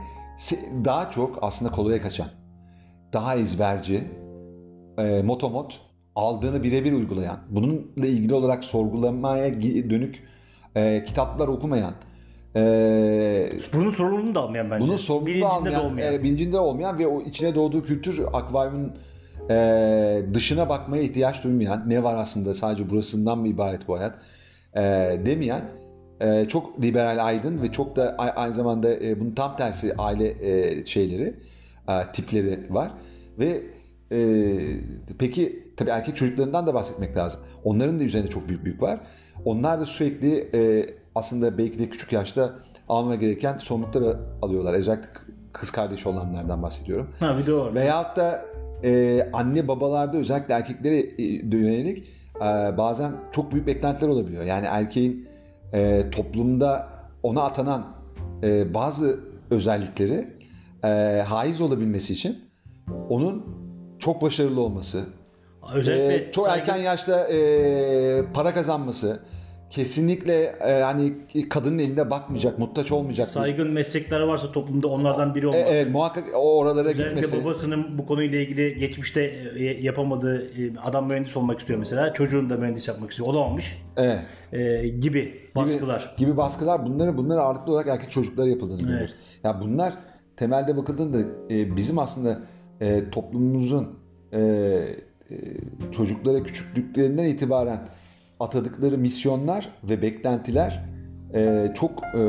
A: daha çok aslında kolaya kaçan, daha ezberci, motomot, aldığını birebir uygulayan, bununla ilgili olarak sorgulamaya dönük kitaplar okumayan, e,
B: Bunun sorumluluğunu da almayan bence.
A: bunun sorumluluğu
B: Bilincinde de
A: almayan,
B: olmayan.
A: e, bilincinde olmayan ve o içine doğduğu kültür akvaryumun e, dışına bakmaya ihtiyaç duymayan, ne var aslında sadece burasından mı ibaret bu hayat e, demeyen, e, çok liberal aydın ve çok da aynı zamanda e, bunun tam tersi aile e, şeyleri, e, tipleri var. Ve e, peki tabii erkek çocuklarından da bahsetmek lazım. Onların da üzerinde çok büyük büyük var. Onlar da sürekli e, aslında belki de küçük yaşta alma gereken sorumlulukları alıyorlar. Özellikle kız kardeşi olanlardan bahsediyorum.
B: Ha bir de o.
A: Veyahut da e, anne babalarda özellikle erkeklere e, yönelik bazen çok büyük beklentiler olabiliyor. Yani erkeğin e, toplumda ona atanan e, bazı özellikleri e, haiz olabilmesi için onun çok başarılı olması,
B: Özellikle
A: e, çok
B: saygı-
A: erken yaşta e, para kazanması, kesinlikle e, hani kadının elinde bakmayacak, muhtaç olmayacak.
B: saygın meslekleri varsa toplumda onlardan biri
A: E,
B: olması.
A: evet muhakkak o oralara
B: Özellikle
A: gitmesi.
B: babasının bu konuyla ilgili geçmişte e, yapamadığı e, adam mühendis olmak istiyor mesela. Çocuğunu da mühendis yapmak istiyor. Olamamış.
A: Evet.
B: E, gibi baskılar.
A: Gibi, gibi baskılar bunları bunları ağırlıklı olarak erkek çocuklara yapıldığını görüyoruz. Ya bunlar temelde bakıldığında e, bizim aslında e, toplumumuzun e, e, çocuklara küçüklüklerinden itibaren atadıkları misyonlar ve beklentiler e, çok e,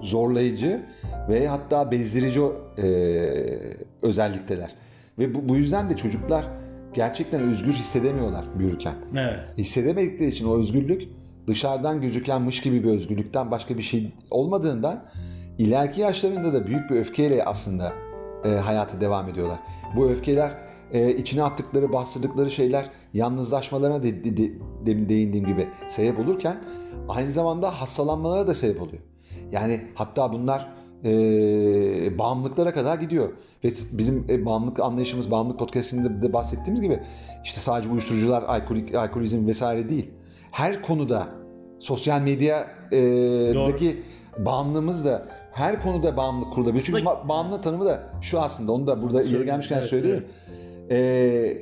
A: zorlayıcı ve hatta bezdirici e, özellikteler. Ve bu, bu yüzden de çocuklar gerçekten özgür hissedemiyorlar büyürken
B: Evet.
A: hissedemedikleri için o özgürlük dışarıdan gözükenmiş gibi bir özgürlükten başka bir şey olmadığından ileriki yaşlarında da büyük bir öfkeyle aslında e, hayata devam ediyorlar. Bu öfkeler e, içine attıkları, bastırdıkları şeyler yalnızlaşmalarına de, de- de- demin değindiğim gibi sebep olurken aynı zamanda hastalanmalara da sebep oluyor. Yani hatta bunlar e, bağımlılıklara kadar gidiyor. Ve bizim e, bağımlılık anlayışımız, bağımlılık podcastinde de bahsettiğimiz gibi işte sadece uyuşturucular, alkolik, alkolizm vesaire değil. Her konuda sosyal medyadaki bağımlılığımız da her konuda bağımlılık kurulabilir. Çünkü bağımlılık tanımı da şu aslında onu da burada ileri gelmişken
B: evet,
A: Ee,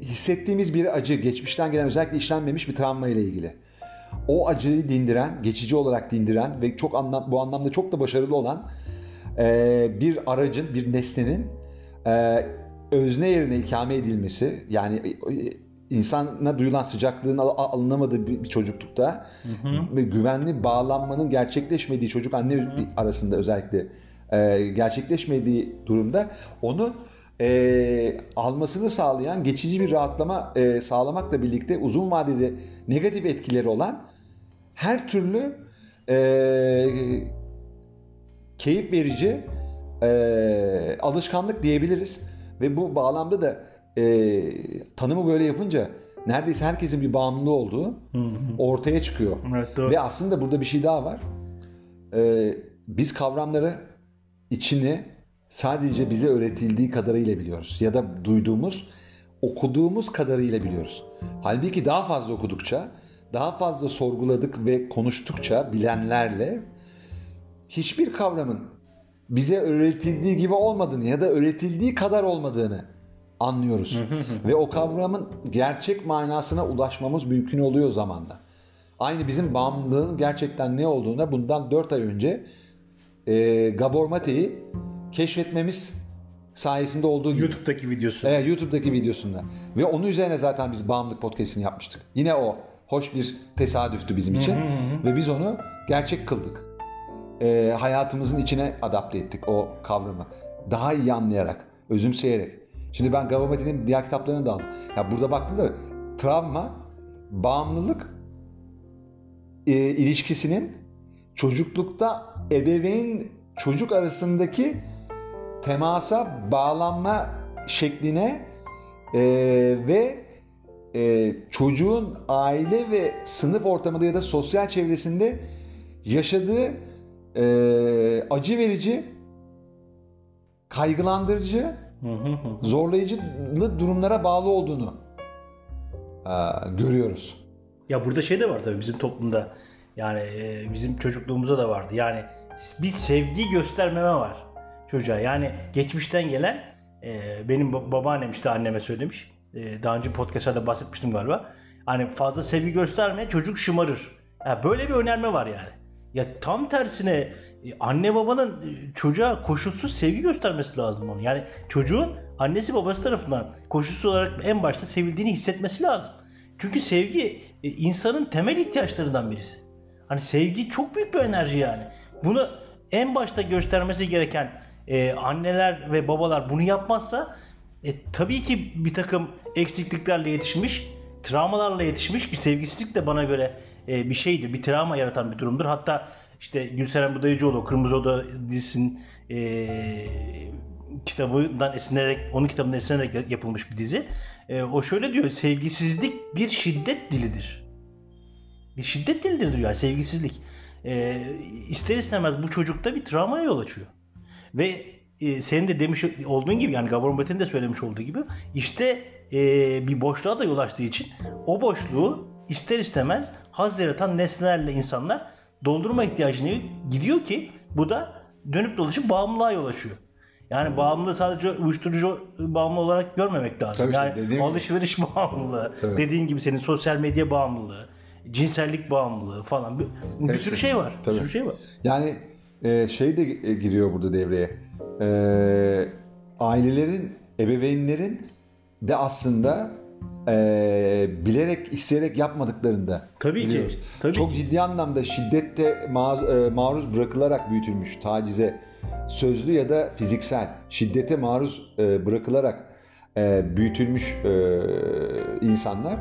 A: hissettiğimiz bir acı, geçmişten gelen özellikle işlenmemiş bir travma ile ilgili. O acıyı dindiren, geçici olarak dindiren ve çok anlam bu anlamda çok da başarılı olan e, bir aracın, bir nesnenin e, özne yerine ikame edilmesi, yani e, insana duyulan sıcaklığın al- alınamadığı bir, çocuklukta ve güvenli bağlanmanın gerçekleşmediği çocuk anne arasında özellikle e, gerçekleşmediği durumda onu e, almasını sağlayan geçici bir rahatlama e, sağlamakla birlikte uzun vadede negatif etkileri olan her türlü e, keyif verici e, alışkanlık diyebiliriz. Ve bu bağlamda da e, tanımı böyle yapınca neredeyse herkesin bir bağımlılığı olduğu ortaya çıkıyor.
B: Evet, doğru.
A: Ve aslında burada bir şey daha var. E, biz kavramları içini sadece bize öğretildiği kadarıyla biliyoruz. Ya da duyduğumuz, okuduğumuz kadarıyla biliyoruz. Halbuki daha fazla okudukça, daha fazla sorguladık ve konuştukça bilenlerle hiçbir kavramın bize öğretildiği gibi olmadığını ya da öğretildiği kadar olmadığını anlıyoruz. Ve o kavramın gerçek manasına ulaşmamız mümkün oluyor zamanda. Aynı bizim bağımlılığın gerçekten ne olduğuna bundan 4 ay önce e, Gabor Mate'yi keşfetmemiz sayesinde olduğu gibi.
B: YouTube'daki videosu.
A: Evet, YouTube'daki videosunda. Ve onun üzerine zaten biz bağımlılık podcast'ini yapmıştık. Yine o hoş bir tesadüftü bizim için. Ve biz onu gerçek kıldık. Ee, hayatımızın içine adapte ettik o kavramı. Daha iyi anlayarak, özümseyerek. Şimdi ben Gavamati'nin diğer kitaplarını da aldım. Ya burada baktığımda travma, bağımlılık e, ilişkisinin çocuklukta ebeveyn çocuk arasındaki temasa bağlanma şekline e, ve e, çocuğun aile ve sınıf ortamında ya da sosyal çevresinde yaşadığı e, acı verici, kaygılandırıcı, zorlayıcı durumlara bağlı olduğunu e, görüyoruz.
B: Ya burada şey de var tabii bizim toplumda. Yani e, bizim çocukluğumuzda da vardı. Yani bir sevgi göstermeme var çocuğa. Yani geçmişten gelen e, benim ba- babaannem işte anneme söylemiş. E, daha önce podcast'ta bahsetmiştim galiba. Hani fazla sevgi gösterme çocuk şımarır. Ya böyle bir önerme var yani. Ya tam tersine e, anne babanın e, çocuğa koşulsuz sevgi göstermesi lazım onu. Yani çocuğun annesi babası tarafından koşulsuz olarak en başta sevildiğini hissetmesi lazım. Çünkü sevgi e, insanın temel ihtiyaçlarından birisi. Hani sevgi çok büyük bir enerji yani. Bunu en başta göstermesi gereken e, anneler ve babalar bunu yapmazsa e, tabii ki bir takım eksikliklerle yetişmiş, travmalarla yetişmiş bir sevgisizlik de bana göre e, bir şeydir. Bir travma yaratan bir durumdur. Hatta işte Gülseren Budayıcıoğlu Kırmızı Oda dizisinin e, kitabından esinlenerek, onun kitabından esinlenerek yapılmış bir dizi. E, o şöyle diyor, sevgisizlik bir şiddet dilidir. Bir şiddet dilidir diyor yani sevgisizlik. E, ister istemez bu çocukta bir travmaya yol açıyor. Ve e, senin de demiş olduğun gibi yani Gabor de söylemiş olduğu gibi işte e, bir boşluğa da yol açtığı için o boşluğu ister istemez haz yaratan nesnelerle insanlar doldurma ihtiyacını gidiyor ki bu da dönüp dolaşıp bağımlılığa yol açıyor. Yani bağımlılığı sadece uyuşturucu bağımlı olarak görmemek lazım.
A: Tabii
B: yani
A: dediğim gibi.
B: alışveriş bağımlılığı,
A: Tabii.
B: dediğin gibi senin sosyal medya bağımlılığı, cinsellik bağımlılığı falan bir, bir sürü şey var. Bir
A: Tabii.
B: sürü şey var.
A: Yani e, şey de e, giriyor burada devreye. E, ailelerin, ebeveynlerin de aslında e, bilerek, isteyerek yapmadıklarında
B: Tabii ki,
A: biliyoruz.
B: tabii
A: Çok
B: ki.
A: ciddi anlamda şiddette ma- e, maruz bırakılarak büyütülmüş, tacize, sözlü ya da fiziksel şiddete maruz e, bırakılarak e, büyütülmüş e, insanlar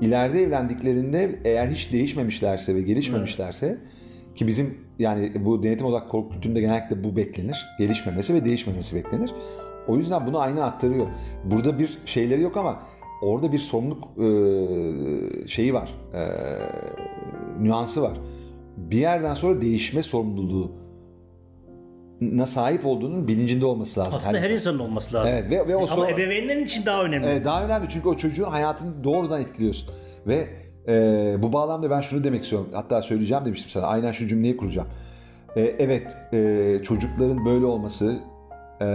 A: ileride evlendiklerinde eğer hiç değişmemişlerse ve gelişmemişlerse ki bizim yani bu denetim odak korku kültüründe genellikle bu beklenir. Gelişmemesi ve değişmemesi beklenir. O yüzden bunu aynı aktarıyor. Burada bir şeyleri yok ama orada bir sorumluluk e, şeyi var. E, nüansı var. Bir yerden sonra değişme sorumluluğu na sahip olduğunun bilincinde olması lazım.
B: Aslında her
A: insan.
B: insanın olması lazım.
A: Evet ve, ve o
B: Ama
A: sonra-
B: ebeveynlerin için daha önemli.
A: Evet, daha önemli çünkü o çocuğun hayatını doğrudan etkiliyorsun. Ve e, bu bağlamda ben şunu demek istiyorum. Hatta söyleyeceğim demiştim sana. Aynen şu cümleyi kuracağım. E, evet, e, çocukların böyle olması e,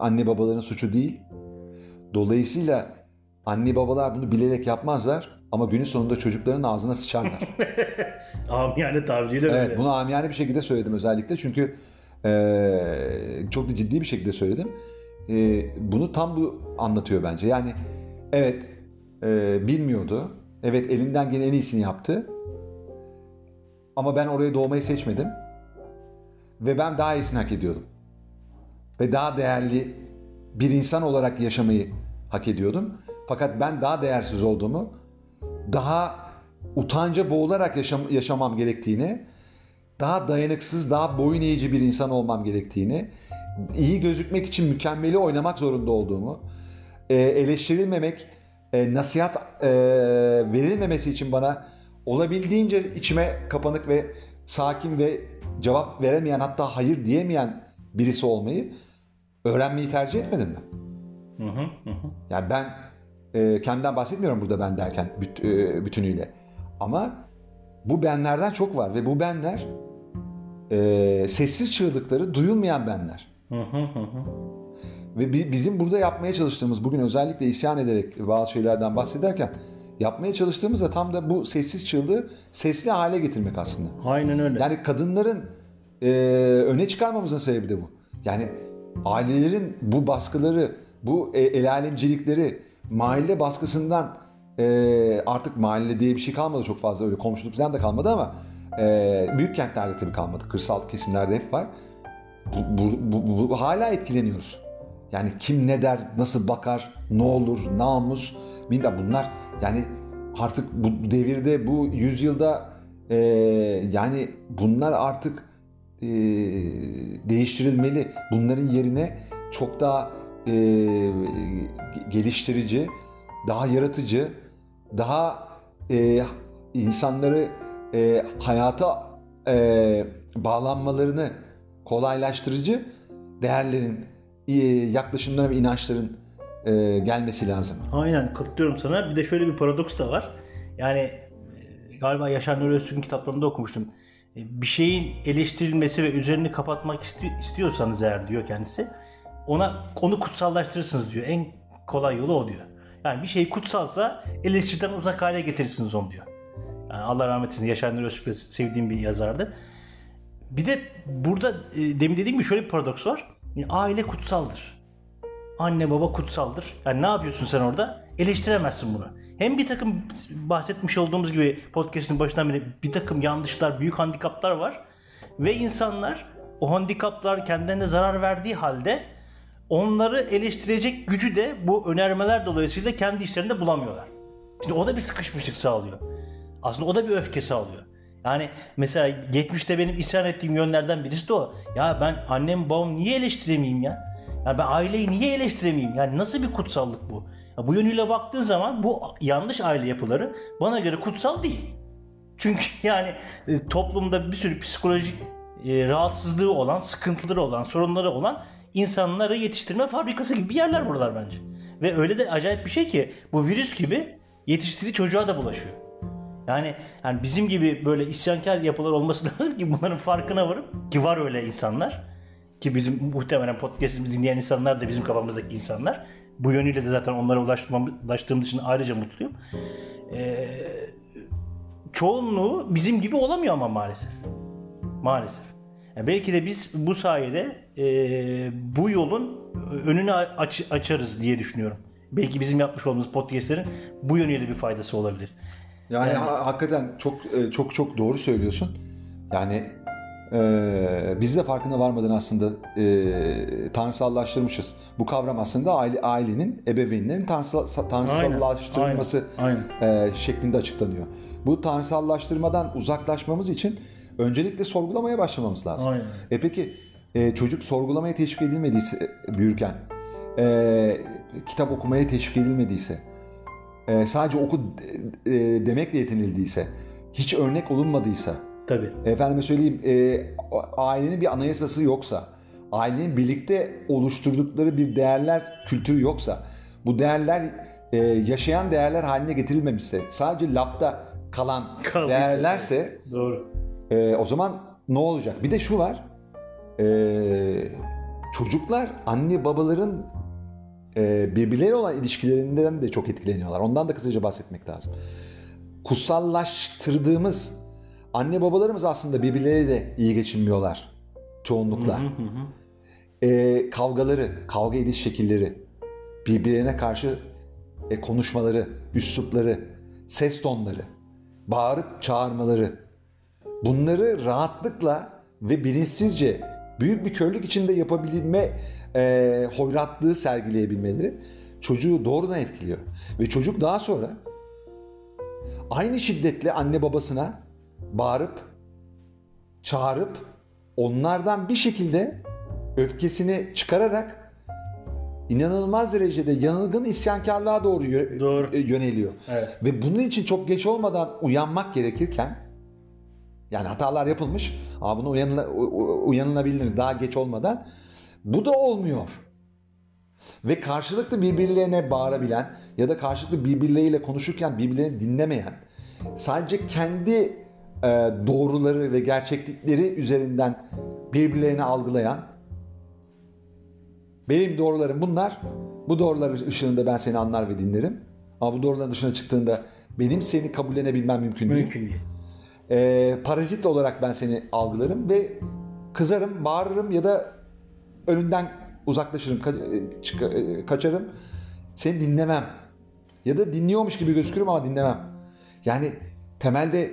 A: anne babaların suçu değil. Dolayısıyla anne babalar bunu bilerek yapmazlar ama günün sonunda çocukların ağzına sıçarlar.
B: Amiyane tabiriyle öyle.
A: Evet bunu amiyane bir şekilde söyledim özellikle çünkü eee, çok da ciddi bir şekilde söyledim. Eee, bunu tam bu anlatıyor bence. Yani evet eee, bilmiyordu. Evet elinden gelen en iyisini yaptı. Ama ben oraya doğmayı seçmedim. Ve ben daha iyisini hak ediyordum. Ve daha değerli bir insan olarak yaşamayı hak ediyordum. Fakat ben daha değersiz olduğumu, daha utanca boğularak yaşam, yaşamam gerektiğini, daha dayanıksız, daha boyun eğici bir insan olmam gerektiğini, iyi gözükmek için mükemmeli oynamak zorunda olduğumu, e, eleştirilmemek, e, nasihat e, verilmemesi için bana olabildiğince içime kapanık ve sakin ve cevap veremeyen hatta hayır diyemeyen birisi olmayı öğrenmeyi tercih etmedim mi?
B: Hı hı hı.
A: Yani ben e, kendimden bahsetmiyorum burada ben derken büt, e, bütünüyle. Ama bu benlerden çok var ve bu benler e, sessiz çığlıkları duyulmayan benler.
B: Hı hı hı hı.
A: Ve bi- bizim burada yapmaya çalıştığımız bugün özellikle isyan ederek bazı şeylerden bahsederken yapmaya çalıştığımız da tam da bu sessiz çığlığı sesli hale getirmek aslında.
B: Aynen öyle.
A: Yani kadınların e, öne çıkarmamızın sebebi de bu. Yani ailelerin bu baskıları, bu e, el alemcilikleri, mahalle baskısından e, artık mahalle diye bir şey kalmadı çok fazla öyle komşuluk falan da kalmadı ama e, büyük kentlerde tabii kalmadı. Kırsal kesimlerde hep var. Bu, bu, bu, bu- hala etkileniyoruz. Yani kim ne der, nasıl bakar, ne olur, namus, bilmem bunlar yani artık bu devirde, bu yüzyılda e, yani bunlar artık e, değiştirilmeli. Bunların yerine çok daha e, geliştirici, daha yaratıcı, daha e, insanları e, hayata e, bağlanmalarını kolaylaştırıcı değerlerin, yaklaşımların ve inançların e, gelmesi lazım.
B: Aynen katılıyorum sana. Bir de şöyle bir paradoks da var. Yani e, galiba Yaşar Nuri Öztürk'ün kitaplarında okumuştum. E, Bir şeyin eleştirilmesi ve üzerini kapatmak isti- istiyorsanız eğer diyor kendisi ona onu kutsallaştırırsınız diyor. En kolay yolu o diyor. Yani bir şey kutsalsa eleştiriden uzak hale getirirsiniz onu diyor. Yani Allah rahmet eylesin Yaşar Nuri Öztürk sevdiğim bir yazardı. Bir de burada e, demin dediğim gibi şöyle bir paradoks var. Aile kutsaldır anne baba kutsaldır. Yani ne yapıyorsun sen orada? Eleştiremezsin bunu. Hem bir takım bahsetmiş olduğumuz gibi podcast'in başından beri bir takım yanlışlar, büyük handikaplar var. Ve insanlar o handikaplar kendilerine zarar verdiği halde onları eleştirecek gücü de bu önermeler dolayısıyla kendi işlerinde bulamıyorlar. Şimdi o da bir sıkışmışlık sağlıyor. Aslında o da bir öfke sağlıyor. Yani mesela geçmişte benim isyan ettiğim yönlerden birisi de o. Ya ben annem babam niye eleştiremeyeyim ya? Ya ben aileyi niye eleştiremeyeyim? Yani nasıl bir kutsallık bu? Ya bu yönüyle baktığın zaman bu yanlış aile yapıları bana göre kutsal değil. Çünkü yani e, toplumda bir sürü psikolojik e, rahatsızlığı olan, sıkıntıları olan, sorunları olan insanları yetiştirme fabrikası gibi bir yerler buralar bence. Ve öyle de acayip bir şey ki bu virüs gibi yetiştirdiği çocuğa da bulaşıyor. Yani, yani bizim gibi böyle isyankar yapılar olması lazım ki bunların farkına varıp ki var öyle insanlar ki bizim muhtemelen podcast'imizi dinleyen insanlar da bizim kafamızdaki insanlar. Bu yönüyle de zaten onlara ulaştığım, için ayrıca mutluyum. Ee, çoğunluğu bizim gibi olamıyor ama maalesef. Maalesef. Yani belki de biz bu sayede e, bu yolun önünü aç, açarız diye düşünüyorum. Belki bizim yapmış olduğumuz podcastlerin bu yönüyle bir faydası olabilir.
A: Yani,
B: Yani-
A: ha- hakikaten çok e, çok çok doğru söylüyorsun. Yani e, biz de farkına varmadan aslında e, tanrısallaştırmışız. Bu kavram aslında aile, ailenin, ebeveynlerin tanrısal, tanrısallaştırılması
B: Aynen. aynen.
A: e, şeklinde açıklanıyor. Bu tanrısallaştırmadan uzaklaşmamız için öncelikle sorgulamaya başlamamız lazım.
B: Aynen.
A: E peki e, çocuk sorgulamaya teşvik edilmediyse e, büyürken, e, kitap okumaya teşvik edilmediyse, e, sadece oku e, e, demekle yetinildiyse, hiç örnek olunmadıysa,
B: Tabii.
A: efendime söyleyeyim e, ailenin bir anayasası yoksa, ailenin birlikte oluşturdukları bir değerler kültürü yoksa, bu değerler e, yaşayan değerler haline getirilmemişse, sadece lafta kalan
B: Kaldıysa.
A: değerlerse
B: Doğru.
A: ee, o zaman ne olacak? Bir de şu var. Ee, çocuklar anne babaların e, birbirleriyle olan ilişkilerinden de çok etkileniyorlar. Ondan da kısaca bahsetmek lazım. Kutsallaştırdığımız anne babalarımız aslında birbirleriyle de iyi geçinmiyorlar çoğunlukla.
B: Hı hı hı.
A: Ee, kavgaları, kavga ediş şekilleri, birbirlerine karşı e, konuşmaları, üslupları, ses tonları, bağırıp çağırmaları, bunları rahatlıkla ve bilinçsizce büyük bir körlük içinde yapabilme e, hoyratlığı sergileyebilmeleri çocuğu doğrudan etkiliyor. Ve çocuk daha sonra aynı şiddetle anne babasına bağırıp çağırıp onlardan bir şekilde öfkesini çıkararak inanılmaz derecede yanılgın isyankarlığa doğru, yö-
B: Doğru.
A: e, yöneliyor.
B: Evet.
A: Ve bunun için çok geç olmadan uyanmak gerekirken yani hatalar yapılmış ama bunu uyanıla, uyanılabilir daha geç olmadan bu da olmuyor. Ve karşılıklı birbirlerine bağırabilen ya da karşılıklı birbirleriyle konuşurken birbirlerini dinlemeyen sadece kendi e, doğruları ve gerçeklikleri üzerinden birbirlerini algılayan benim doğrularım bunlar. Bu doğrular ışığında ben seni anlar ve dinlerim. Ama bu doğruların dışına çıktığında benim seni kabullenebilmem mümkün değil.
B: Mümkün değil.
A: Ee, parazit olarak ben seni algılarım ve kızarım, bağırırım ya da önünden uzaklaşırım, ka- e, e, kaçarım. Seni dinlemem. Ya da dinliyormuş gibi gözükürüm ama dinlemem. Yani temelde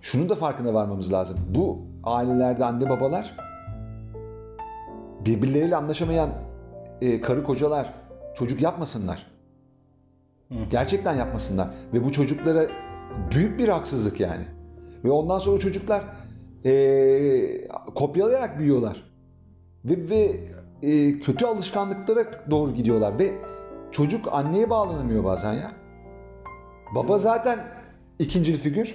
A: şunun da farkına varmamız lazım. Bu ailelerde anne babalar birbirleriyle anlaşamayan e, karı kocalar çocuk yapmasınlar.
B: Hı.
A: Gerçekten yapmasınlar. Ve bu çocuklara büyük bir haksızlık yani. Ve ondan sonra çocuklar e, kopyalayarak büyüyorlar. Ve, ve e, kötü alışkanlıklara doğru gidiyorlar. Ve çocuk anneye bağlanamıyor bazen ya. Baba zaten ikincil figür.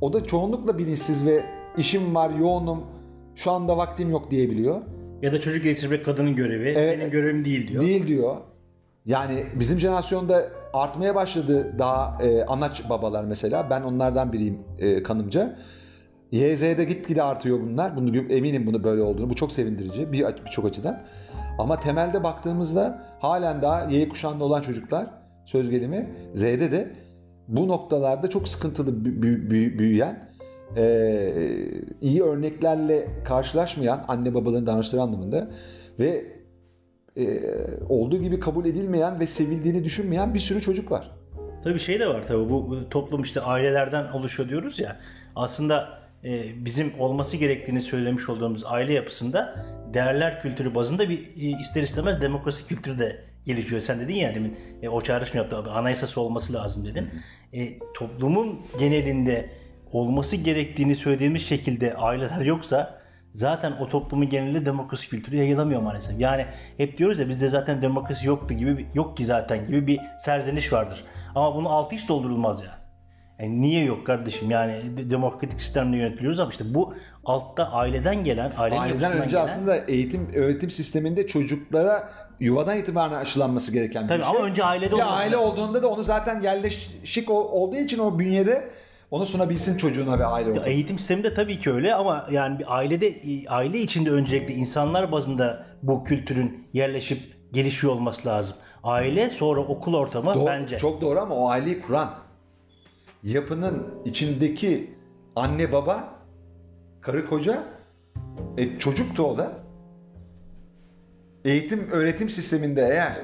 A: O da çoğunlukla bilinçsiz ve işim var, yoğunum, şu anda vaktim yok diyebiliyor.
B: Ya da çocuk yetiştirmek kadının görevi.
A: Evet.
B: Benim görevim değil diyor.
A: Değil diyor. Yani bizim jenerasyonda artmaya başladı daha e, anaç babalar mesela. Ben onlardan biriyim e, kanımca. YZ'de gitgide artıyor bunlar. Bunu eminim bunu böyle olduğunu. Bu çok sevindirici bir birçok açıdan. Ama temelde baktığımızda halen daha Y kuşağında olan çocuklar söz gelimi Z'de de bu noktalarda çok sıkıntılı bü- bü- bü- büyüyen e, iyi örneklerle karşılaşmayan anne babaların davranışları anlamında ve e, olduğu gibi kabul edilmeyen ve sevildiğini düşünmeyen bir sürü çocuk var.
B: Tabii şey de var tabii bu bu toplum işte ailelerden oluşuyor diyoruz ya. Aslında e, bizim olması gerektiğini söylemiş olduğumuz aile yapısında değerler kültürü bazında bir e, ister istemez demokrasi kültürü de gelişiyor. Sen dedin ya demin e, o çağrışım yaptı abi anayasası olması lazım dedin. E, toplumun genelinde olması gerektiğini söylediğimiz şekilde aileler yoksa zaten o toplumun genelinde demokrasi kültürü yayılamıyor maalesef. Yani hep diyoruz ya bizde zaten demokrasi yoktu gibi yok ki zaten gibi bir serzeniş vardır. Ama bunun altı hiç doldurulmaz ya. Yani niye yok kardeşim? Yani de- demokratik sistemle yönetiliyoruz ama işte bu altta aileden gelen, ailenin
A: Aileden önce
B: gelen-
A: aslında eğitim öğretim sisteminde çocuklara yuvadan itibaren aşılanması gereken bir
B: Tabii
A: şey.
B: ama önce ailede olması
A: aile olduğunda da onu zaten yerleşik ol- olduğu için o bünyede onu sunabilsin çocuğuna ve aile ortamına.
B: Eğitim sistemi de tabii ki öyle ama yani bir ailede aile içinde öncelikle insanlar bazında bu kültürün yerleşip gelişiyor olması lazım. Aile sonra okul ortamı
A: Doğru-
B: bence.
A: Çok doğru ama o aileyi kuran yapının içindeki anne baba, karı koca, e, çocuk da o da. Eğitim öğretim sisteminde eğer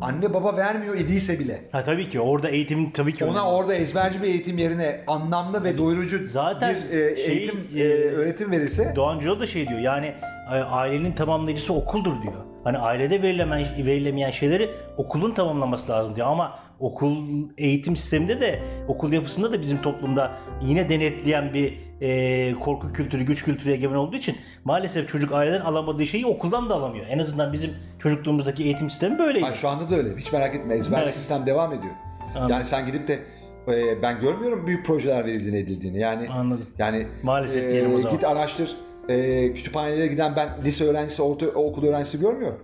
A: anne baba vermiyor idiyse bile
B: Ha tabii ki orada eğitim tabii ki
A: ona
B: önemli.
A: orada ezberci bir eğitim yerine anlamlı ve doyurucu
B: Zaten
A: bir e,
B: şey,
A: eğitim
B: e,
A: e, öğretim verirse
B: Doğan Cilo da şey diyor yani e, ailenin tamamlayıcısı okuldur diyor. Hani ailede verilemeyen, verilemeyen şeyleri okulun tamamlaması lazım diyor. Ama okul eğitim sisteminde de okul yapısında da bizim toplumda yine denetleyen bir e, korku kültürü, güç kültürü egemen olduğu için maalesef çocuk aileden alamadığı şeyi okuldan da alamıyor. En azından bizim çocukluğumuzdaki eğitim sistemi böyleydi.
A: Ha, şu anda da öyle. Hiç merak etme. Ezber
B: Merak-
A: sistem devam ediyor.
B: Anladım.
A: Yani sen gidip de e, ben görmüyorum büyük projeler verildiğini edildiğini. Yani
B: Anladım.
A: yani
B: Maalesef diyelim o zaman.
A: Git araştır. E, kütüphanelere giden ben lise öğrencisi, orta okul öğrencisi görmüyorum.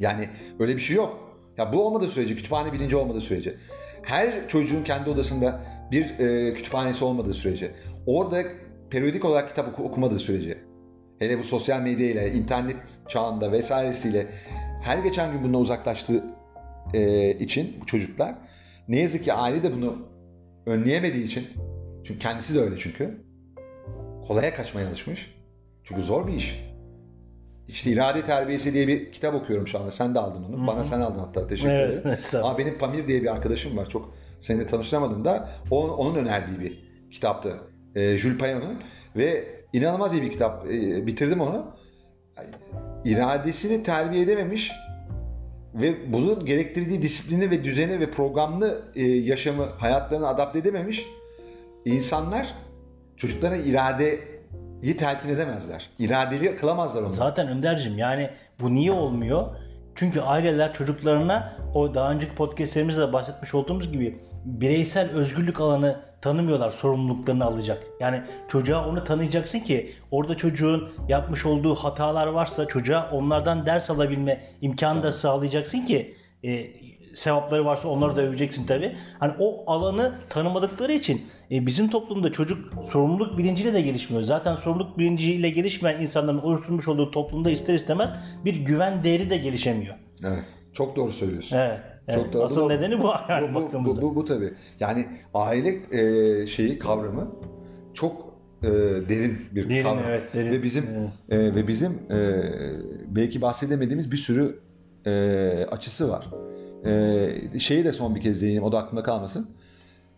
A: Yani öyle bir şey yok. Ya bu olmadığı sürece, kütüphane bilinci olmadığı sürece, her çocuğun kendi odasında bir e, kütüphanesi olmadığı sürece, orada periyodik olarak kitap oku- okumadığı sürece, hele bu sosyal medya ile, internet çağında vesairesiyle her geçen gün bundan uzaklaştığı e, için bu çocuklar ne yazık ki aile de bunu önleyemediği için çünkü kendisi de öyle çünkü kolaya kaçmaya alışmış. Çünkü zor bir iş. İşte irade terbiyesi diye bir kitap okuyorum şu anda. Sen de aldın onu. Bana sen aldın hatta. Teşekkür
B: Evet,
A: ederim. Ama benim Pamir diye bir arkadaşım var. Çok seninle tanıştıramadım da. O, onun önerdiği bir kitaptı. E, Jules Payon'un. Ve inanılmaz iyi bir kitap. E, bitirdim onu. iradesini terbiye edememiş ve bunun gerektirdiği disiplini ve düzeni ve programlı e, yaşamı hayatlarına adapte edememiş insanlar çocuklara iradeyi telkin edemezler. İradeli kılamazlar onu.
B: Zaten Önder'cim yani bu niye olmuyor? Çünkü aileler çocuklarına o daha önceki podcastlerimizde de bahsetmiş olduğumuz gibi bireysel özgürlük alanı tanımıyorlar sorumluluklarını alacak. Yani çocuğa onu tanıyacaksın ki orada çocuğun yapmış olduğu hatalar varsa çocuğa onlardan ders alabilme imkanı da sağlayacaksın ki e, sevapları varsa onları da öveceksin tabi. Hani o alanı tanımadıkları için e, bizim toplumda çocuk sorumluluk bilinciyle de gelişmiyor. Zaten sorumluluk bilinciyle gelişmeyen insanların oluşturmuş olduğu toplumda ister istemez bir güven değeri de gelişemiyor.
A: Evet. Çok doğru söylüyorsun.
B: Evet. Evet.
A: Çok doğru.
B: Asıl
A: Bu-
B: nedeni bu yani
A: bu, bu, bu, bu, bu tabii. Yani aile e, şeyi kavramı çok e, derin bir
B: Derin,
A: kavram.
B: evet, derin.
A: Ve bizim
B: Evet.
A: e, ve bizim e, belki bahsedemediğimiz bir sürü e, açısı var. E, şeyi de son bir kez değineyim o da aklımda kalmasın.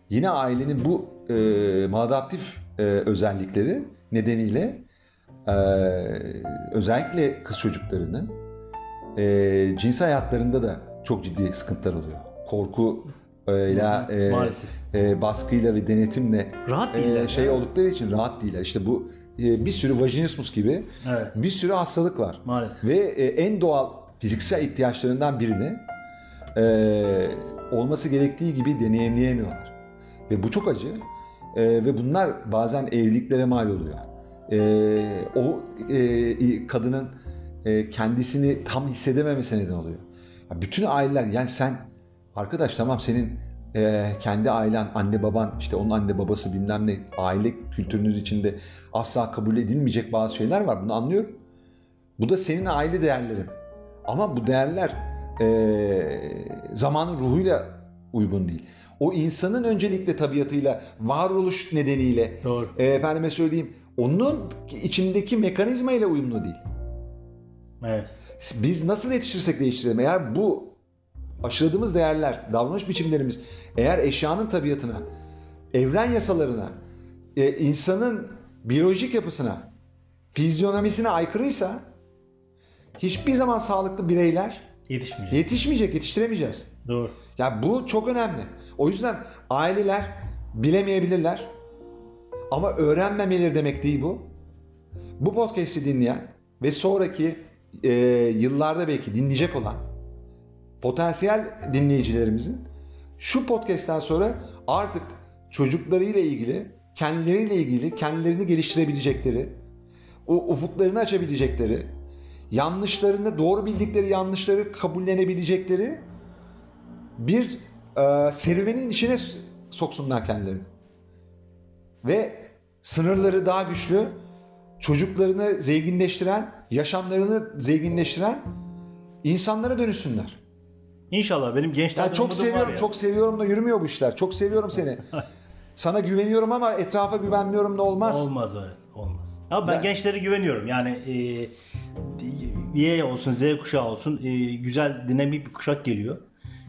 A: Yine ailenin bu e, maladaptif e, özellikleri nedeniyle e, özellikle kız çocuklarının e, cinsel hayatlarında da çok ciddi sıkıntılar oluyor. Korku ile e,
B: Maalesef.
A: e, baskıyla ve denetimle
B: Rahat
A: e,
B: değiller.
A: şey oldukları için rahat değiller. İşte bu e, bir sürü vajinismus gibi
B: Evet.
A: bir sürü hastalık var.
B: Maalesef.
A: Ve e, en doğal fiziksel ihtiyaçlarından birini e, olması gerektiği gibi deneyimleyemiyorlar. Ve bu çok acı. E, ve bunlar bazen evliliklere mal oluyor. E, o e, kadının e, kendisini tam hissedememesi neden oluyor. Bütün aileler yani sen arkadaş tamam senin e, kendi ailen, anne baban, işte onun anne babası bilmem ne aile kültürünüz içinde asla kabul edilmeyecek bazı şeyler var. Bunu anlıyorum. Bu da senin aile değerlerin. Ama bu değerler e, zamanın ruhuyla uygun değil. O insanın öncelikle tabiatıyla, varoluş nedeniyle,
B: Doğru.
A: e, efendime söyleyeyim, onun içindeki mekanizma ile uyumlu değil.
B: Evet.
A: Biz nasıl yetişirsek değiştirelim. Eğer bu aşıladığımız değerler, davranış biçimlerimiz eğer eşyanın tabiatına, evren yasalarına, e, insanın biyolojik yapısına, fizyonomisine aykırıysa hiçbir zaman sağlıklı bireyler
B: Yetişmeyecek.
A: yetişmeyecek, yetiştiremeyeceğiz.
B: Doğru.
A: Ya bu çok önemli. O yüzden aileler bilemeyebilirler. Ama öğrenmemeleri demek değil bu. Bu podcast'i dinleyen ve sonraki e, yıllarda belki dinleyecek olan potansiyel dinleyicilerimizin şu podcast'ten sonra artık çocuklarıyla ilgili, kendileriyle ilgili kendilerini geliştirebilecekleri, o ufuklarını açabilecekleri, yanlışlarını, doğru bildikleri yanlışları kabullenebilecekleri bir e, serüvenin içine soksunlar kendilerini. Ve sınırları daha güçlü, çocuklarını zenginleştiren, yaşamlarını zenginleştiren insanlara dönüşsünler.
B: İnşallah benim gençlerden
A: Ya çok seviyorum,
B: ya.
A: çok seviyorum da yürümüyor bu işler. Çok seviyorum seni. Sana güveniyorum ama etrafa güvenmiyorum da olmaz.
B: Olmaz evet. Olmaz. Ama ben
A: Ya-
B: gençlere güveniyorum. Yani e, Y olsun, Z kuşağı olsun e, güzel dinamik bir kuşak geliyor.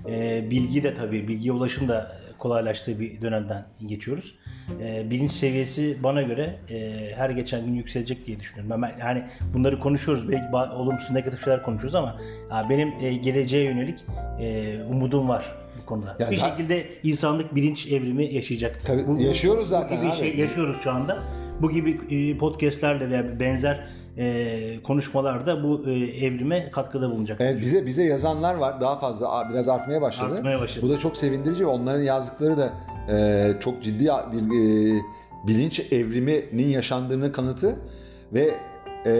B: E, bilgi de tabii, bilgiye ulaşım da kolaylaştığı bir dönemden geçiyoruz. E, bilinç seviyesi bana göre e, her geçen gün yükselecek diye düşünüyorum. Ben, yani bunları konuşuyoruz. Belki olumsuz negatif şeyler konuşuyoruz ama ya benim e, geleceğe yönelik e, umudum var bu konuda.
A: Ya
B: bir
A: zaten-
B: şekilde insanlık bilinç evrimi yaşayacak.
A: Tabii, yaşıyoruz zaten
B: Bu gibi
A: abi.
B: şey yaşıyoruz şu anda. Bu gibi e, podcastlerle veya benzer e, konuşmalarda bu e, evrime katkıda bulunacak.
A: Evet bize bize yazanlar var. Daha fazla biraz artmaya başladı.
B: Artmaya başladı.
A: Bu da çok sevindirici ve onların yazdıkları da e, çok ciddi bir e, bilinç evriminin yaşandığının kanıtı ve e,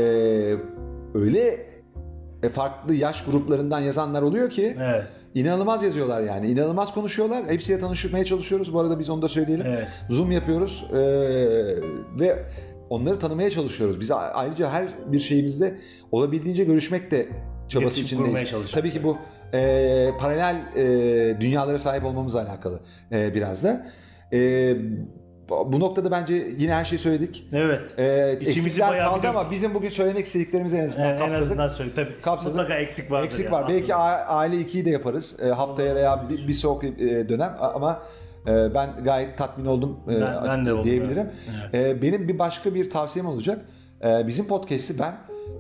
A: öyle e, farklı yaş gruplarından yazanlar oluyor ki
B: Evet,
A: inanılmaz yazıyorlar yani. İnanılmaz konuşuyorlar. Hepsiyle tanışmaya çalışıyoruz. Bu arada biz onu da söyleyelim.
B: evet.
A: Zoom yapıyoruz e, ve onları tanımaya çalışıyoruz. Biz ayrıca her bir şeyimizde olabildiğince görüşmek de çabası
B: İletişim
A: içindeyiz. Tabii ki bu e, paralel e, dünyalara sahip olmamızla alakalı e, biraz da. E, bu noktada bence yine her şeyi söyledik.
B: Evet.
A: E,
B: İçimizi
A: eksikler kaldı
B: bir
A: ama bizim bugün söylemek istediklerimizi en azından
B: en
A: kapsadık.
B: azından söyle. Tabii.
A: Kapsadık.
B: Mutlaka eksik vardır.
A: Eksik
B: ya.
A: var. Belki aile 2'yi de yaparız e, haftaya veya bir, bir sonraki e, dönem ama e, ben gayet tatmin oldum e,
B: Ben- ben de oldum,
A: diyebilirim.
B: evet.
A: E, benim bir başka bir tavsiyem olacak. E, bizim podcast'i ben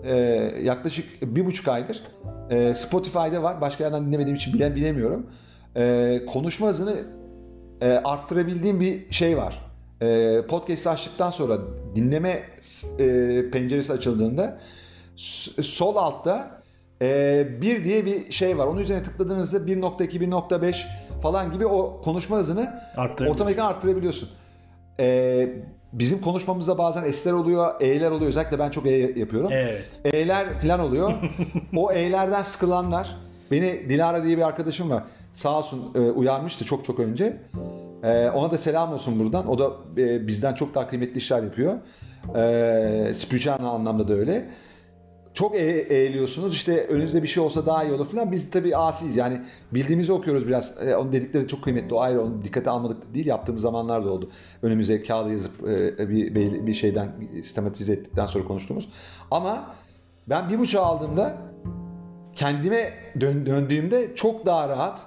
A: e, yaklaşık bir buçuk aydır e, Spotify'da var. Başka yerden dinlemediğim için bilen bilemiyorum. E, konuşma hızını e, arttırabildiğim bir şey var. E, podcast açtıktan sonra dinleme e, penceresi açıldığında sol altta e, diye bir şey var. Onun üzerine tıkladığınızda 1.2, 1.5 falan gibi o konuşma hızını otomatik arttırabiliyorsun. Ee, bizim konuşmamızda bazen S'ler oluyor, E'ler oluyor. Özellikle ben çok E yapıyorum.
B: Evet.
A: E'ler falan oluyor. o E'lerden sıkılanlar. Beni Dilara diye bir arkadaşım var. Sağ olsun e, uyarmıştı çok çok önce. E, ona da selam olsun buradan. O da e, bizden çok daha kıymetli işler yapıyor. E, spiritüel anlamda da öyle. Çok e- eğiliyorsunuz. İşte önünüzde bir şey olsa daha iyi olur falan. Biz tabii asiyiz. Yani bildiğimizi okuyoruz biraz. E, onun dedikleri çok kıymetli. O ayrı. Onu dikkate almadık da değil. Yaptığımız zamanlar da oldu. Önümüze kağıda yazıp e, bir, bir, şeyden sistematize ettikten sonra konuştuğumuz. Ama ben bir buçuğa aldığımda kendime dön, döndüğümde çok daha rahat,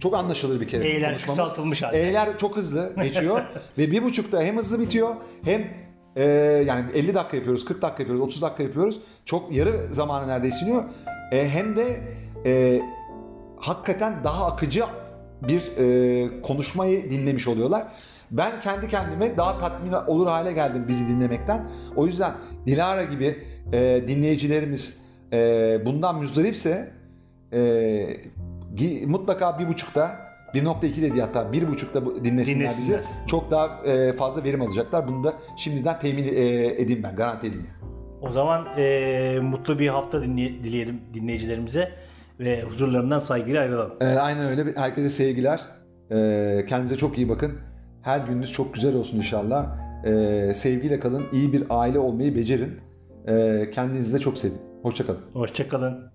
A: çok anlaşılır bir kere
B: E'ler
A: konuşmamız.
B: kısaltılmış halde.
A: E'ler çok hızlı geçiyor ve bir buçukta hem hızlı bitiyor hem e, yani 50 dakika yapıyoruz, 40 dakika yapıyoruz, 30 dakika yapıyoruz. Çok yarı zamanı neredeyse iniyor. E, hem de e, hakikaten daha akıcı bir e, konuşmayı dinlemiş oluyorlar. Ben kendi kendime daha tatmin olur hale geldim bizi dinlemekten. O yüzden Dilara gibi e, dinleyicilerimiz e, bundan müzdaripse e, mutlaka bir buçukta 1.2 dedi hatta bir buçukta bu- dinlesinler,
B: Dinlesinler.
A: bizi. Çok daha e, fazla verim alacaklar. Bunu da şimdiden temin e, edeyim ben, garanti edeyim.
B: O zaman e, mutlu bir hafta dinley- dileyelim dinleyicilerimize ve huzurlarından saygıyla ayrılalım.
A: E, aynen öyle. Herkese sevgiler. E, kendinize çok iyi bakın. Her gününüz çok güzel olsun inşallah. E, sevgiyle kalın. İyi bir aile olmayı becerin. E, kendinizi de çok sevin. Hoşçakalın.
B: Hoşçakalın.